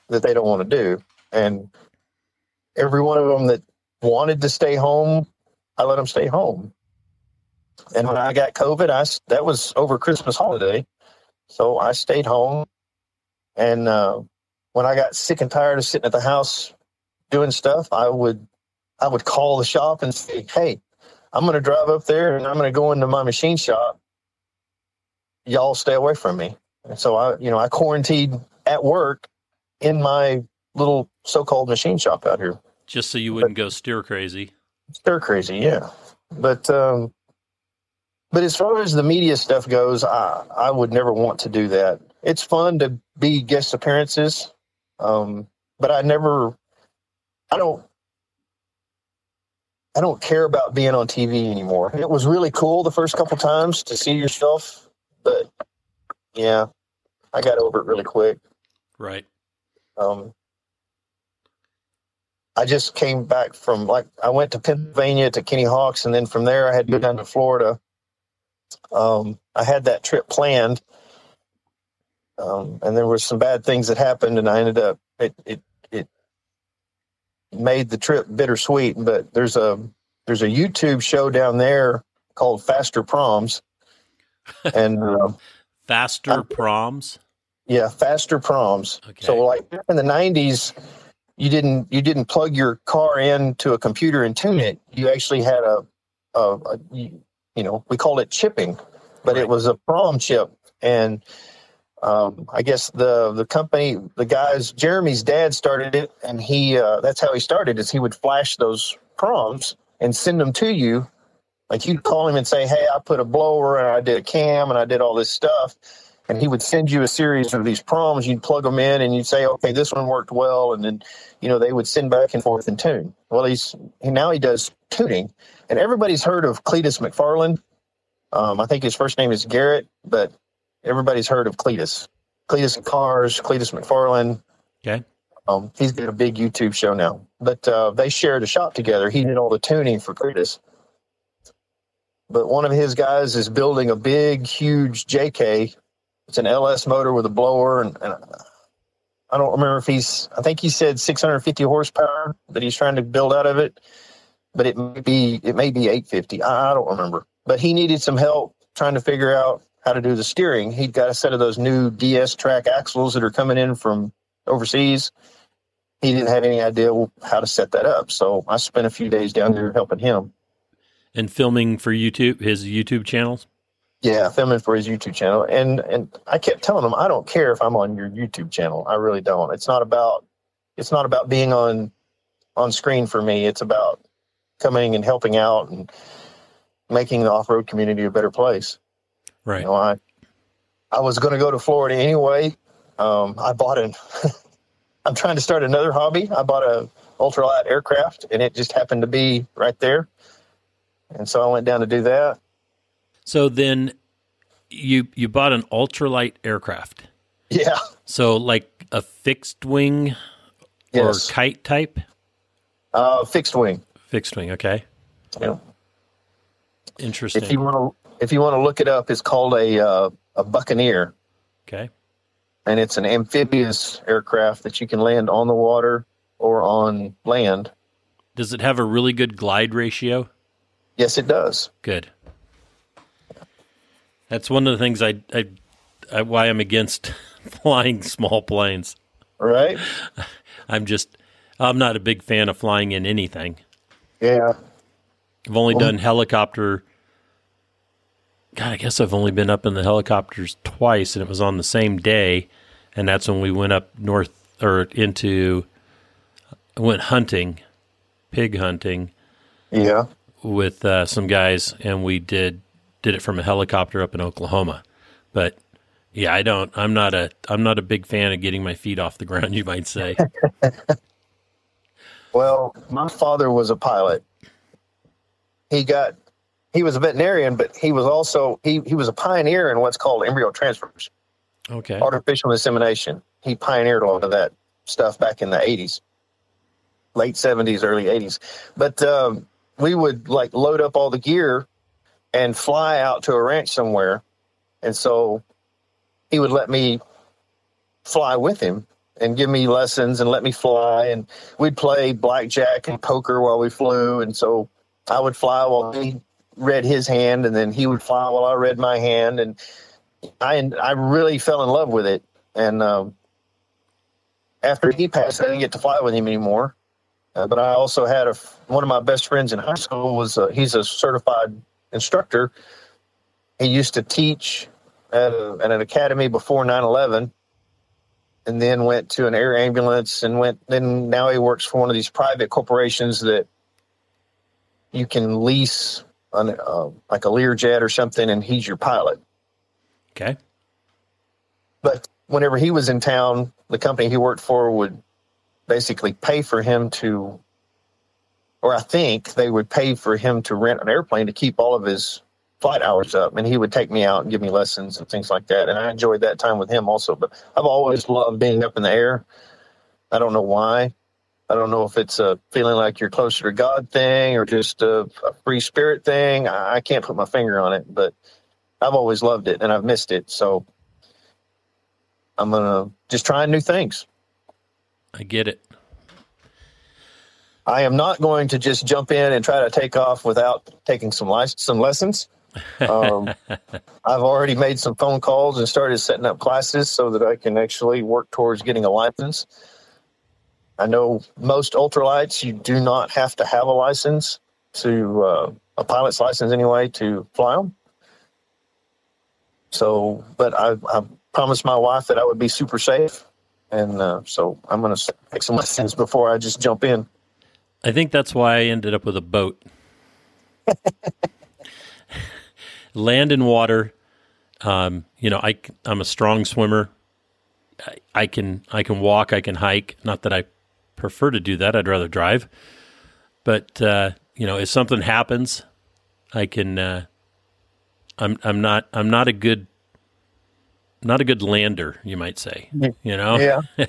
that they don't want to do. And every one of them that wanted to stay home, I let them stay home. And when I got COVID, I, that was over Christmas holiday. So I stayed home and uh, when I got sick and tired of sitting at the house doing stuff, I would I would call the shop and say, "Hey, I'm going to drive up there and I'm going to go into my machine shop. Y'all stay away from me." And so I, you know, I quarantined at work in my little so-called machine shop out here, just so you wouldn't but, go stir crazy. Stir crazy, yeah. But um, but as far as the media stuff goes, I I would never want to do that it's fun to be guest appearances, um, but I never, I don't, I don't care about being on TV anymore. It was really cool the first couple times to see yourself, but yeah, I got over it really quick. Right. Um, I just came back from like I went to Pennsylvania to Kenny Hauks, and then from there I had to go down to Florida. Um, I had that trip planned, um, and there were some bad things that happened, and I ended up it it it made the trip bittersweet. But there's a there's a YouTube show down there called Faster Proms, and uh, *laughs* Faster I, Proms. Yeah, Faster Proms. Okay. So like in the '90s, you didn't you didn't plug your car into a computer and tune it. You actually had a, a, a you, you know we called it chipping, but right. it was a prom chip and um, I guess the the company, the guys, Jeremy's dad started it, and he uh, that's how he started. Is he would flash those proms and send them to you. Like you'd call him and say, "Hey, I put a blower and I did a cam and I did all this stuff," and he would send you a series of these proms. You'd plug them in and you'd say, "Okay, this one worked well," and then you know they would send back and forth and tune. Well, he's now he does tuning, and everybody's heard of Cleetus McFarland. Um, I think his first name is Garrett, but everybody's heard of Cleetus. Cleetus and Cars, Cleetus McFarland. Okay. Um, he's got a big YouTube show now. But uh, they shared a shop together. He did all the tuning for Cleetus. But one of his guys is building a big, huge JK. It's an LS motor with a blower, and, and I don't remember if he's. I think he said 650 horsepower that he's trying to build out of it, but it may be it may be 850. I, I don't remember. But he needed some help trying to figure out how to do the steering. He'd got a set of those new DS track axles that are coming in from overseas. He didn't have any idea how to set that up. So I spent a few days down there helping him. And filming for YouTube, his YouTube channels? Yeah, filming for his YouTube channel. And and I kept telling him, I don't care if I'm on your YouTube channel. I really don't. It's not about it's not about being on on screen for me. It's about coming and helping out and making the off road community a better place. Right. You know, I I was going to go to Florida anyway. Um, I bought an. *laughs* I'm trying to start another hobby. I bought a ultralight aircraft, and it just happened to be right there, and so I went down to do that. So then, you you bought an ultralight aircraft. Yeah. So like a fixed wing Yes. or kite type? Uh, fixed wing. Fixed wing. Okay. Yeah. Interesting. If you want to, if you want to look it up, it's called a uh, a Buccaneer, okay. and it's an amphibious aircraft that you can land on the water or on land. Does it have a really good glide ratio? Yes, it does. Good. That's one of the things I, I, I why I'm against *laughs* flying small planes. Right? *laughs* I'm just I'm not a big fan of flying in anything. Yeah. I've only done helicopter. God, I guess I've only been up in the helicopters twice, and it was on the same day, and that's when we went up north or into went hunting, pig hunting Yeah. with uh, some guys, and we did did it from a helicopter up in Oklahoma. But yeah, I don't. I'm not a. I'm not a big fan of getting my feet off the ground. *laughs* You might say. Well, my father was a pilot. He got he was a veterinarian, but he was also he he was a pioneer in what's called embryo transfers, Okay. artificial insemination. He pioneered a lot of that stuff back in the eighties, late seventies, early eighties. But um, we would like load up all the gear and fly out to a ranch somewhere, and so he would let me fly with him and give me lessons and let me fly and we'd play blackjack and poker while we flew and so i would fly while he read his hand and then he would fly while i read my hand and i i really fell in love with it. And um, after he passed i didn't get to fly with him anymore. Uh, but i also had a one of my best friends in high school was uh, he's a certified instructor. He used to teach at, a, at an academy before 9-11 and then went to an air ambulance and went then now he works for one of these private corporations that you can lease an, uh, like a Learjet or something and he's your pilot. Okay. but whenever he was in town the company he worked for would basically pay for him to or i think they would pay for him to rent an airplane to keep all of his flight hours up and he would take me out and give me lessons and things like that. And i enjoyed that time with him also but i've always loved being up in the air. I don't know why i don't know if it's a feeling like you're closer to god thing or just a, a free spirit thing I, I can't put my finger on it but i've always loved it and i've missed it so i'm gonna just trying new things I get it. I am not going to just jump in and try to take off without taking some lic- some lessons. Um, *laughs* I've already made some phone calls and started setting up classes so that I can actually work towards getting a license. I know most ultralights you do not have to have a license to uh, a pilot's license anyway to fly them. So, but I, I promised my wife that I would be super safe, and uh, so I'm going to take some lessons before I just jump in. I think that's why I ended up with a boat. *laughs* Land and water. Um, you know, I I'm a strong swimmer. I, I can I can walk. I can hike. Not that I prefer to do that. I'd rather drive. But uh, you know, if something happens, I can. Uh, I'm I'm not I'm not a good not a good lander. You might say. You know. Yeah. *laughs*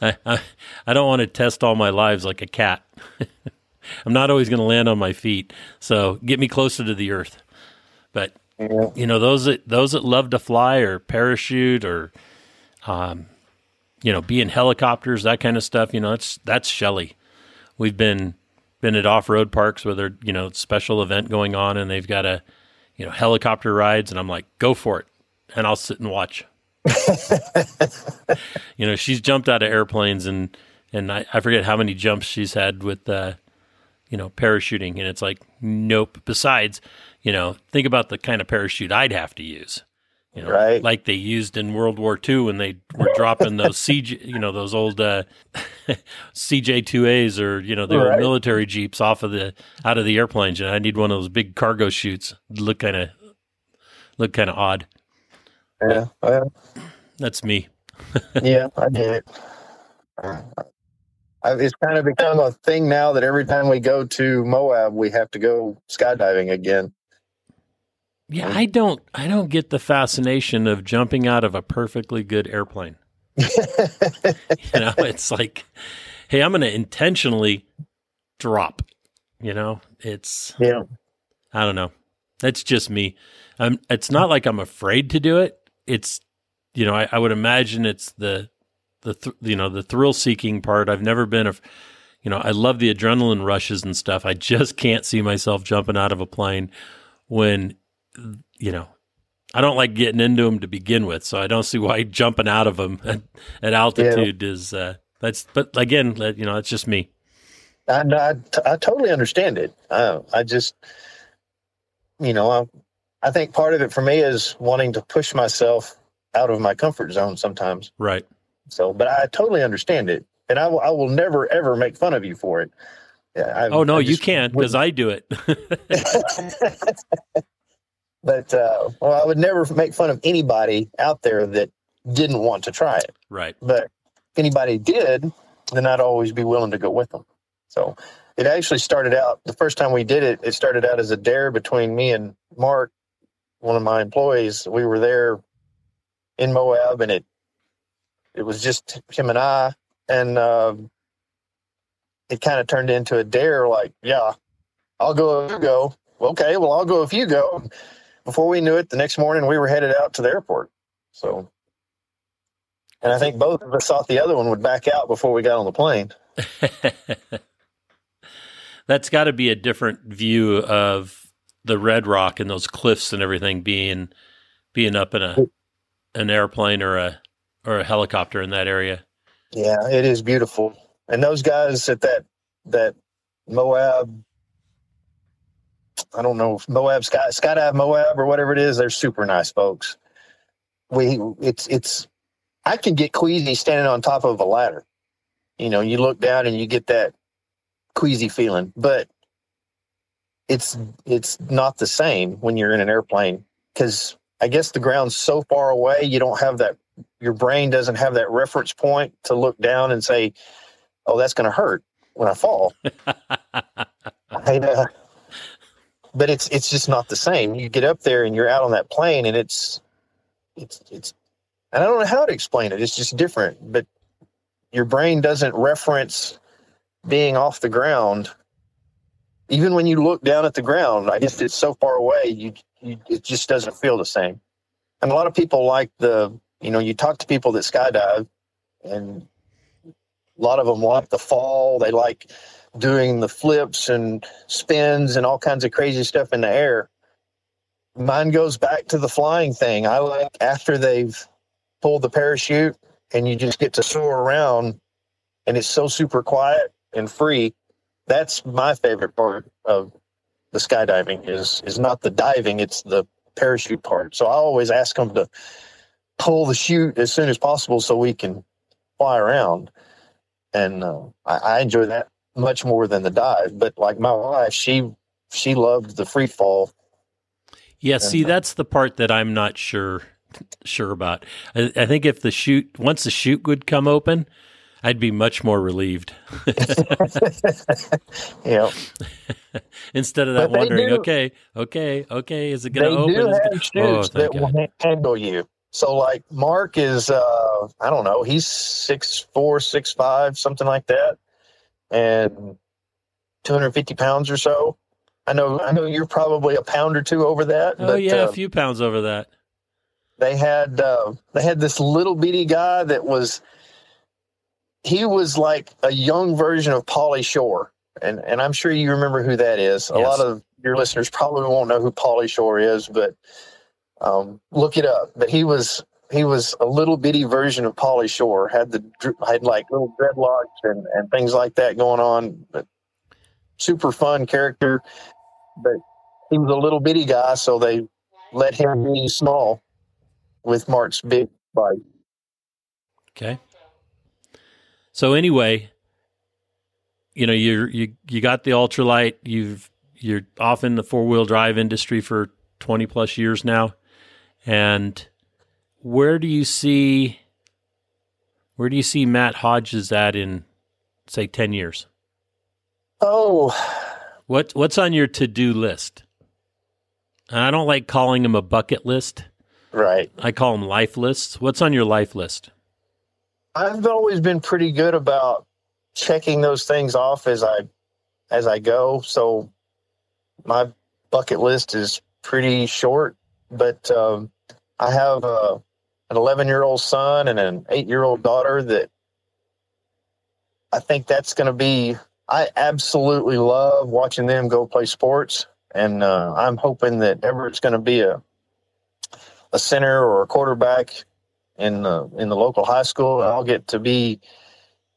I, I, I don't want to test all my lives like a cat. *laughs* I'm not always going to land on my feet. So get me closer to the earth. But Yeah. you know those that those that love to fly or parachute or, um, you know, be in helicopters that kind of stuff. You know, that's that's Shelley. We've been been at off road parks where they're you know special event going on and they've got a you know helicopter rides and I'm like go for it and I'll sit and watch. *laughs* you know, she's jumped out of airplanes and and I, I forget how many jumps she's had with uh, you know, parachuting and it's like nope. Besides, you know, think about the kind of parachute I'd have to use. You know, Right. like they used in World War II when they were dropping those CJ, *laughs* you know, those old uh, *laughs* CJ2As or you know the old Right. military jeeps off of the out of the airplanes. And I need one of those big cargo chutes. Look kind of look kind of odd. Yeah. Well, That's me. *laughs* yeah, I get it. I, it's kind of become a thing now that every time we go to Moab, we have to go skydiving again. Yeah, I don't I don't get the fascination of jumping out of a perfectly good airplane. *laughs* you know, it's like, hey, I'm going to intentionally drop. You know, it's yeah. I don't know. That's just me. Um, it's not like I'm afraid to do it. It's you know, I, I would imagine it's the the th- you know the thrill seeking part. I've never been a you know I love the adrenaline rushes and stuff. I just can't see myself jumping out of a plane when you know I don't like getting into them to begin with, so I don't see why *laughs* jumping out of them at, at altitude yeah. is uh, that's. But again, you know, it's just me. I, I, I totally understand it. I, I just, you know, I, I think part of it for me is wanting to push myself out of my comfort zone sometimes. Right. So, but I totally understand it, and I will, I will never ever make fun of you for it. I, oh no, you can't because I do it. *laughs* *laughs* but uh, well, I would never make fun of anybody out there that didn't want to try it. Right. But if anybody did, then I'd always be willing to go with them. So it actually started out the first time we did it. It started out as a dare between me and Mark, one of my employees. We were there in Moab, and it it was just him and I, and uh, it kind of turned into a dare. Like, yeah, I'll go if you go. Okay, well, I'll go if you go. Before we knew it, the next morning we were headed out to the airport. So, and I think both of us thought the other one would back out before we got on the plane. *laughs* That's got to be a different view of the Red Rock and those cliffs and everything being being up in a an airplane or a or a helicopter in that area. Yeah, it is beautiful. And those guys at that that Moab I don't know if Moab Sky Skydive Moab or whatever it is, they're super nice folks. We it's it's I can get queasy standing on top of a ladder. You know, you look down and you get that queasy feeling, but it's it's not the same when you're in an airplane because I guess the ground's so far away, you don't have that. Your brain doesn't have that reference point to look down and say, "Oh, that's going to hurt when I fall." *laughs* I, uh, but it's it's just not the same. You get up there and you're out on that plane, and it's it's it's. And I don't know how to explain it. It's just different. But your brain doesn't reference being off the ground. Even when you look down at the ground, I guess it's so far away. You you, it just doesn't feel the same. And a lot of people like the, you know, you talk to people that skydive, and a lot of them like the fall. They like doing the flips and spins and all kinds of crazy stuff in the air. Mine goes back to the flying thing. I like after they've pulled the parachute and you just get to soar around and it's so super quiet and free. That's my favorite part of the skydiving is is not the diving, it's the parachute part. So I always ask them to pull the chute as soon as possible so we can fly around. And uh, I, I enjoy that much more than the dive. But like my wife, she she loved the free fall. Yeah, see, uh, that's the part that I'm not sure sure about. I, I, think if the chute once the chute would come open, I'd be much more relieved. *laughs* yeah. *laughs* Instead of that wondering, do, okay, okay, okay, is it going to open? Do have chutes *laughs* oh, that God. will handle you. So, like Mark is, uh, I don't know, he's six four, six five, something like that, and 250 pounds or so. I know, I know you're probably a pound or two over that. Oh but, yeah, uh, a few pounds over that. They had uh, they had this little bitty guy that was he was like a young version of Pauly Shore, and and I'm sure you remember who that is. A lot of your listeners probably won't know who Pauly Shore is, but um, look it up. But he was he was a little bitty version of Pauly Shore. Had the had like little dreadlocks and and things like that going on. But super fun character, but he was a little bitty guy, so they let him be small with Mark's big bike. Okay. So anyway, you know, you you you got the ultralight. You've you're off in the four wheel drive industry for twenty plus years now, and where do you see where do you see Matt Hodges at in say ten years? Oh, what what's on your to do list? I don't like calling them a bucket list. Right. I call them life lists. What's on your life list? I've always been pretty good about checking those things off as I as I go. So my bucket list is pretty short, but um, I have a, an 11 year old son and an eight year old daughter that I think that's going to be. I absolutely love watching them go play sports, and uh, I'm hoping that Everett's going to be a a center or a quarterback in the in the local high school. And I'll get to be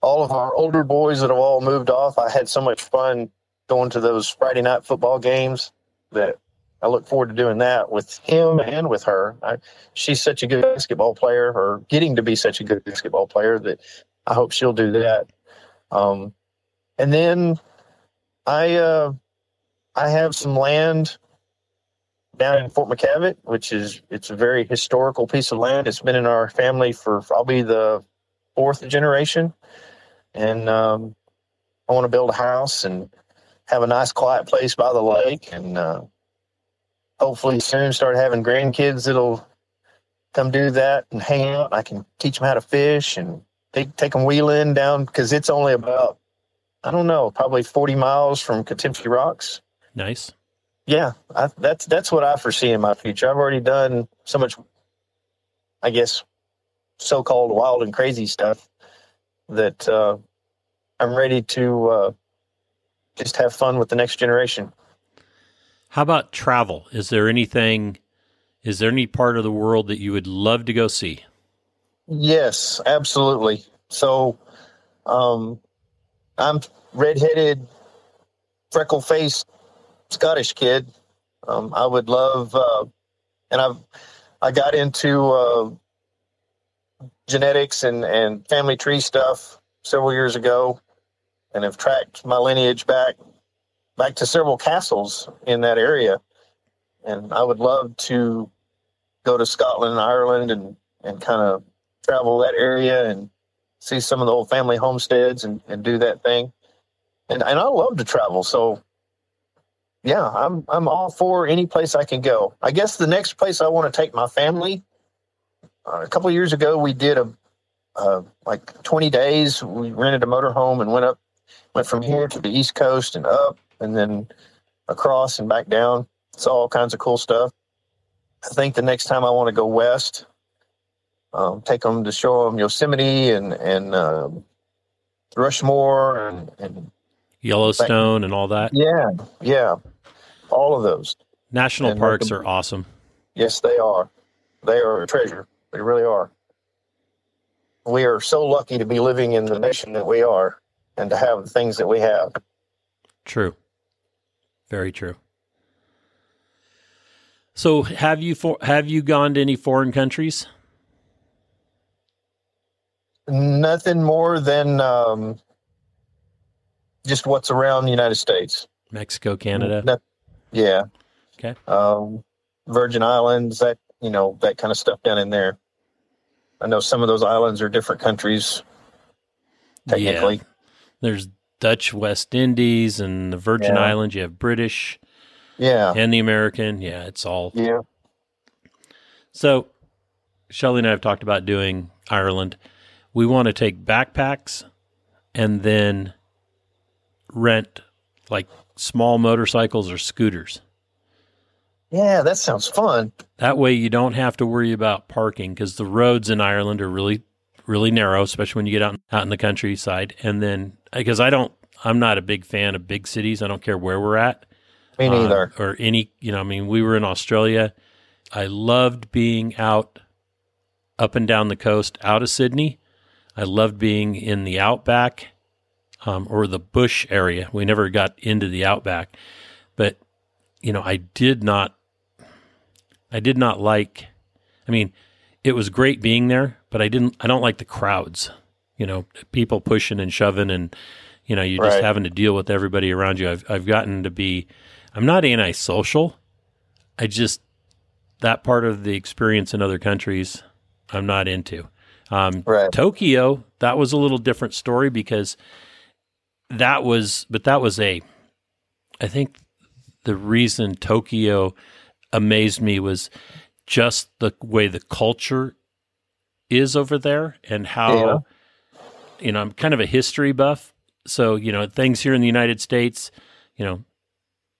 all of our older boys that have all moved off. I had so much fun going to those Friday night football games that I look forward to doing that with him and with her. I, she's such a good basketball player, or getting to be such a good basketball player that I hope she'll do that. Um, and then I uh, I have some land down in Fort McKavett, which is it's a very historical piece of land. It's been in our family for probably the fourth generation, and um, I want to build a house and have a nice quiet place by the lake, and uh, hopefully soon start having grandkids that'll come do that and hang out. I can teach them how to fish and take take them wheeling down because it's only about I don't know probably forty miles from Katemcy Rocks. Nice. Yeah, I, that's that's what I foresee in my future. I've already done so much, I guess, so-called wild and crazy stuff that uh, I'm ready to uh, just have fun with the next generation. How about travel? Is there anything? Is there any part of the world that you would love to go see? Yes, absolutely. So, um, I'm redheaded, freckle faced Scottish kid. Um, I would love, uh, and I've I got into uh, genetics and and family tree stuff several years ago, and have tracked my lineage back back to several castles in that area. And I would love to go to Scotland and Ireland and and kind of travel that area and see some of the old family homesteads and, and do that thing. And and I love to travel, so yeah, I'm I'm all for any place I can go. I guess the next place I want to take my family. Uh, a couple years ago, we did a uh, like 20 days. We rented a motorhome and went up, went from here to the East Coast and up, and then across and back down. Saw all kinds of cool stuff. I think the next time I want to go west, um, take them to show them Yosemite and and uh, Rushmore and, and Yellowstone and all that. Yeah, yeah, all of those. National and parks are awesome. Yes, they are. They are a treasure. They really are. We are so lucky to be living in the nation that we are and to have the things that we have. True. Very true. So, have you for, have you gone to any foreign countries? Nothing more than um, just what's around the United States. Mexico, Canada. That, yeah. Okay. Um, Virgin Islands, that you know, that kind of stuff down in there. I know some of those islands are different countries. Technically, yeah. there's Dutch West Indies and the Virgin yeah. Islands. You have British, yeah, and the American. Yeah, it's all yeah. So, Shelly and I have talked about doing Ireland. We want to take backpacks and then rent like small motorcycles or scooters. Yeah, that sounds fun. That way you don't have to worry about parking because the roads in Ireland are really, really narrow, especially when you get out out in the countryside. And then because I don't, I'm not a big fan of big cities. I don't care where we're at. Me neither. Uh, or any, you know, I mean, we were in Australia. I loved being out up and down the coast, out of Sydney. I loved being in the outback um, or the bush area. We never got into the outback, but you know, I did not, I did not like. I mean, it was great being there, but I didn't. I don't like the crowds. You know, people pushing and shoving, and you know, you're just having to deal with everybody around you. I've I've gotten to be. I'm not antisocial. I just that part of the experience in other countries, I'm not into. Um, right. Tokyo, that was a little different story because that was, but that was a, I think the reason Tokyo amazed me was just the way the culture is over there and how, you know, I'm kind of a history buff. So, you know, things here in the United States, you know,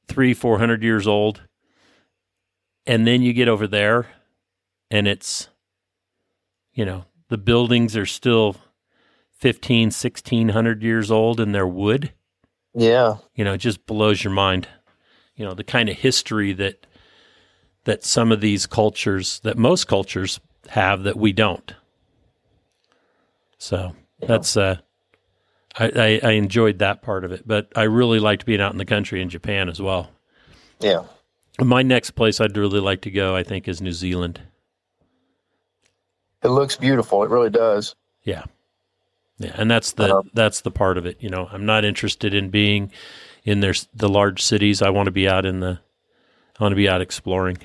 three, 400 years old. And then you get over there and it's, you know, the buildings are still 15, 1600 years old and they're wood. Yeah. You know, it just blows your mind. You know, the kind of history that, that some of these cultures, that most cultures have that we don't. So that's, uh, I, I, I enjoyed that part of it, but I really liked being out in the country in Japan as well. Yeah. My next place I'd really like to go, I think, is New Zealand. It looks beautiful. It really does. Yeah, yeah, and that's the Um, that's the part of it. You know, I'm not interested in being in their the large cities. I want to be out in the, I want to be out exploring.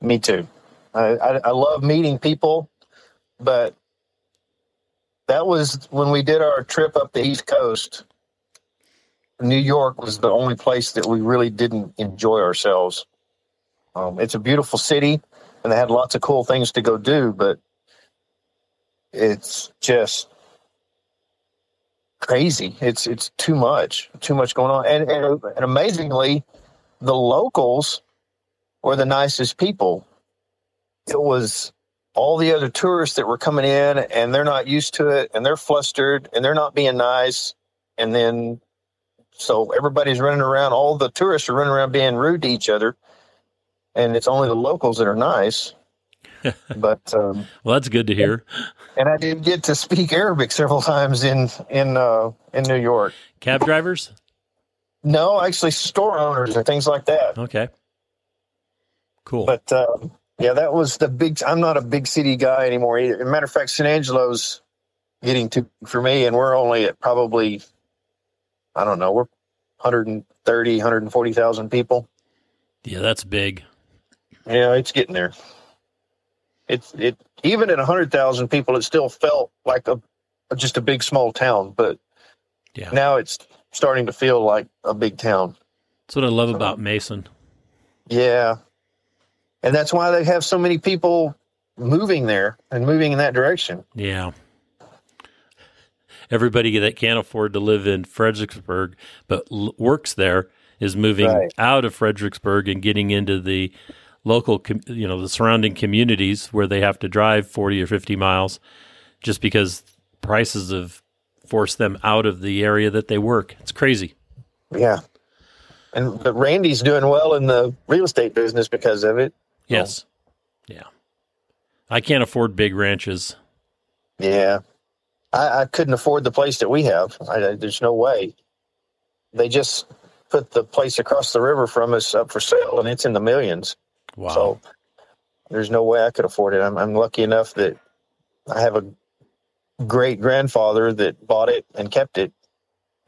Me too. I, I, I love meeting people, but that was when we did our trip up the East Coast. New York was the only place that we really didn't enjoy ourselves. Um, it's a beautiful city, and they had lots of cool things to go do, but it's just crazy. It's it's too much, too much going on, and and, and amazingly, the locals were the nicest people. It was all the other tourists that were coming in and they're not used to it and they're flustered and they're not being nice. And then, so everybody's running around, all the tourists are running around being rude to each other. And it's only the locals that are nice. *laughs* but, um, Well, that's good to hear. and I did get to speak Arabic several *laughs* times in, in, uh, in New York. Cab drivers, No, actually store owners and things like that. okay, cool. But um, yeah, that was the big. I'm not a big city guy anymore either. As a matter of fact, San Angelo's getting too for me, and we're only at probably, I don't know, we're 130, 140,000 people. yeah, that's big. Yeah, it's getting there. It's it even at 100,000 people, it still felt like a just a big small town, but Yeah. now it's starting to feel like a big town. That's what I love about Mason. Yeah. And that's why they have so many people moving there and moving in that direction. Yeah. Everybody that can't afford to live in Fredericksburg but l- works there is moving Right. out of Fredericksburg and getting into the local, com- you know, the surrounding communities where they have to drive 40 or 50 miles just because prices have forced them out of the area that they work. It's crazy. Yeah. And but Randy's doing well in the real estate business because of it. Yes. Yeah. I can't afford big ranches. Yeah. I, I couldn't afford the place that we have. I, I- there's no way. They just put the place across the river from us up for sale and it's in the millions. Wow. So there's no way I could afford it. I'm, I'm lucky enough that I have a great grandfather that bought it and kept it.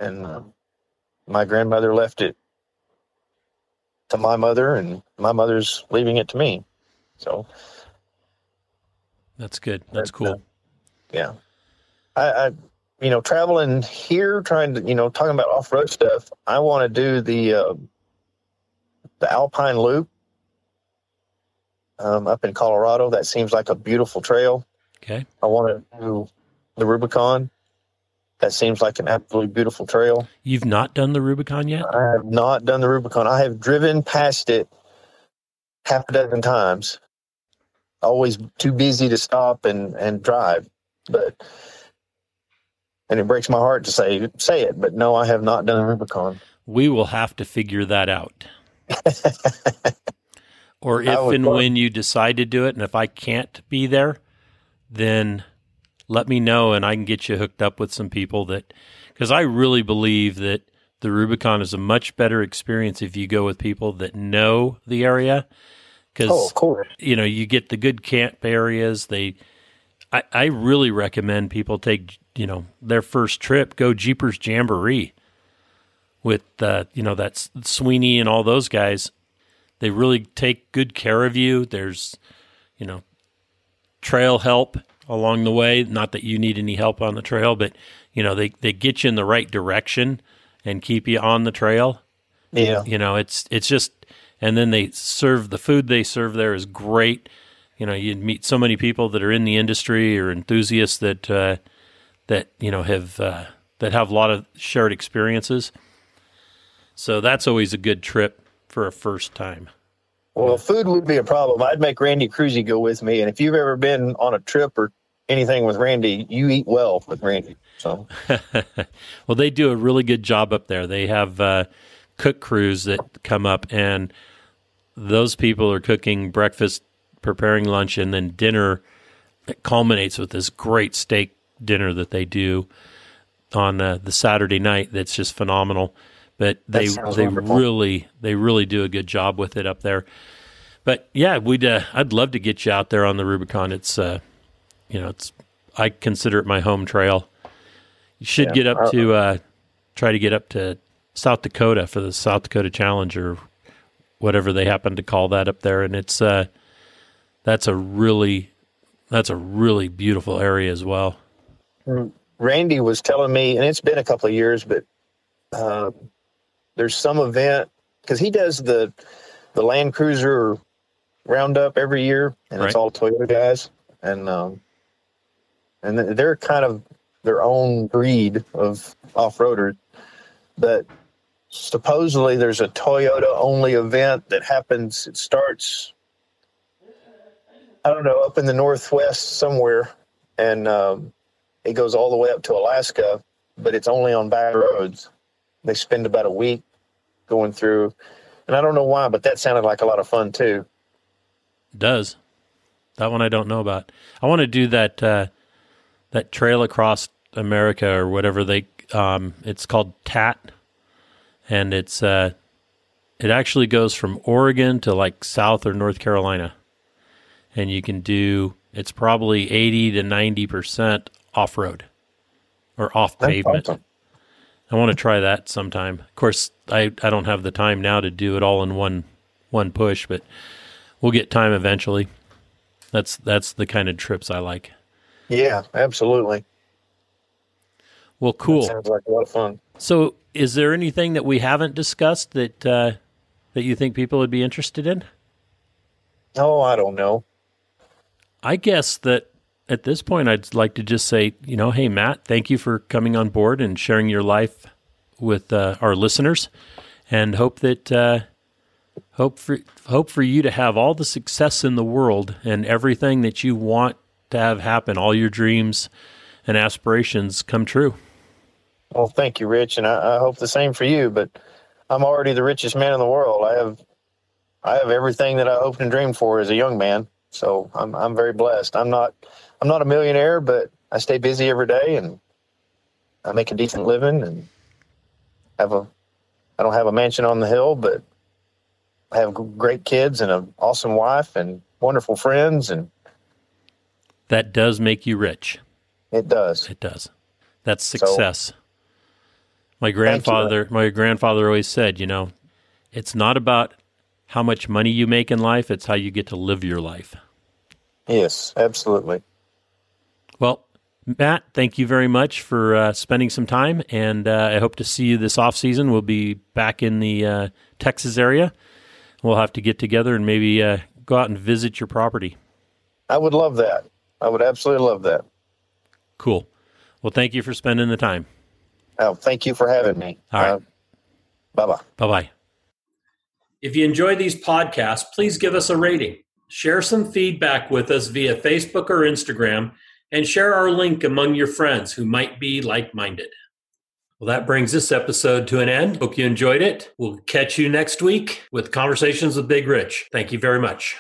And uh, my grandmother left it to my mother, and my mother's leaving it to me. So, That's good. That's cool. yeah. I, I you know, traveling here, trying to, you know, talking about off road stuff, I want to do the, uh, the Alpine Loop um, up in Colorado. That seems like a beautiful trail. Okay. I want to do the Rubicon. That seems like an absolutely beautiful trail. You've not done the Rubicon yet? I have not done the Rubicon. I have driven past it half a dozen times. Always too busy to stop and, and drive. But and it breaks my heart to say say it, but no, I have not done the Rubicon. We will have to figure that out. *laughs* or if and love- when you decide to do it, and if I can't be there, then let me know and I can get you hooked up with some people that, because I really believe that the Rubicon is a much better experience if you go with people that know the area. Because Oh, of course. you know you get the good camp areas they I, I really recommend people take you know their first trip go jeepers jamboree with uh, you know that's sweeney and all those guys they really take good care of you there's you know trail help along the way not that you need any help on the trail but you know they, they get you in the right direction and keep you on the trail Yeah. you know it's it's just and then they serve the food they serve there is great you know you meet so many people that are in the industry or enthusiasts that uh, that you know have uh, that have a lot of shared experiences. So that's always a good trip for a first time. Well, food would be a problem. I'd make Randy Cruzy go with me, and if you've ever been on a trip or anything with Randy, you eat well with Randy. So, *laughs* well, they do a really good job up there. They have uh, cook crews that come up, and those people are cooking breakfast, preparing lunch, and then dinner. It culminates with this great steak dinner that they do on uh, the Saturday night. That's just phenomenal. But they they wonderful. really they really do a good job with it up there. But yeah, we'd uh, I'd love to get you out there on the Rubicon. It's uh, you know it's I consider it my home trail. You should yeah, get up to uh, try to get up to South Dakota for the South Dakota Challenge or whatever they happen to call that up there, and it's uh, that's a really that's a really beautiful area as well. Mm. Randy was telling me, and it's been a couple of years, but uh, there's some event because he does the the Land Cruiser roundup every year, and right. it's all Toyota guys, and um, and they're kind of their own breed of off roaders. But supposedly, there's a Toyota only event that happens. It starts, I don't know, up in the northwest somewhere, and um, it goes all the way up to Alaska, but it's only on bad roads. They spend about a week going through, and I don't know why, but that sounded like a lot of fun too. It does. That one I don't know about. I want to do that uh, that trail across America or whatever they um, it's called TAT, and it's uh, it actually goes from Oregon to like South or North Carolina, and you can do it's probably eighty to ninety percent off road or off pavement. Awesome. I want to try that sometime. Of course, I, I don't have the time now to do it all in one one push, but we'll get time eventually. That's that's the kind of trips I like. Yeah, absolutely. Well, cool. That sounds like a lot of fun. So, is there anything that we haven't discussed that uh, that you think people would be interested in? Oh, I don't know. I guess that at this point, I'd like to just say, you know, hey, Matt, thank you for coming on board and sharing your life with uh, our listeners, and hope that uh, hope for hope for you to have all the success in the world and everything that you want to have happen, all your dreams and aspirations come true. Well, thank you, Rich, and I, I hope the same for you. But I'm already the richest man in the world. I have I have everything that I hoped and dreamed for as a young man. So I'm I'm very blessed. I'm not I'm not a millionaire, but I stay busy every day and I make a decent living and have a I don't have a mansion on the hill, but I have great kids and an awesome wife and wonderful friends and that does make you rich. It does. It does. That's success. So, my grandfather my grandfather always said, you know, it's not about how much money you make in life, it's how you get to live your life. Yes, absolutely. Well, Matt, thank you very much for uh, spending some time, and uh, I hope to see you this off season. We'll be back in the uh, Texas area. We'll have to get together and maybe uh, go out and visit your property. I would love that. I would absolutely love that. Cool. Well, thank you for spending the time. Oh, thank you for having me. All right. bye bye. Bye bye. If you enjoy these podcasts, please give us a rating. Share some feedback with us via Facebook or Instagram and share our link among your friends who might be like minded. Well, that brings this episode to an end. Hope you enjoyed it. We'll catch you next week with Conversations with Big Rich. Thank you very much.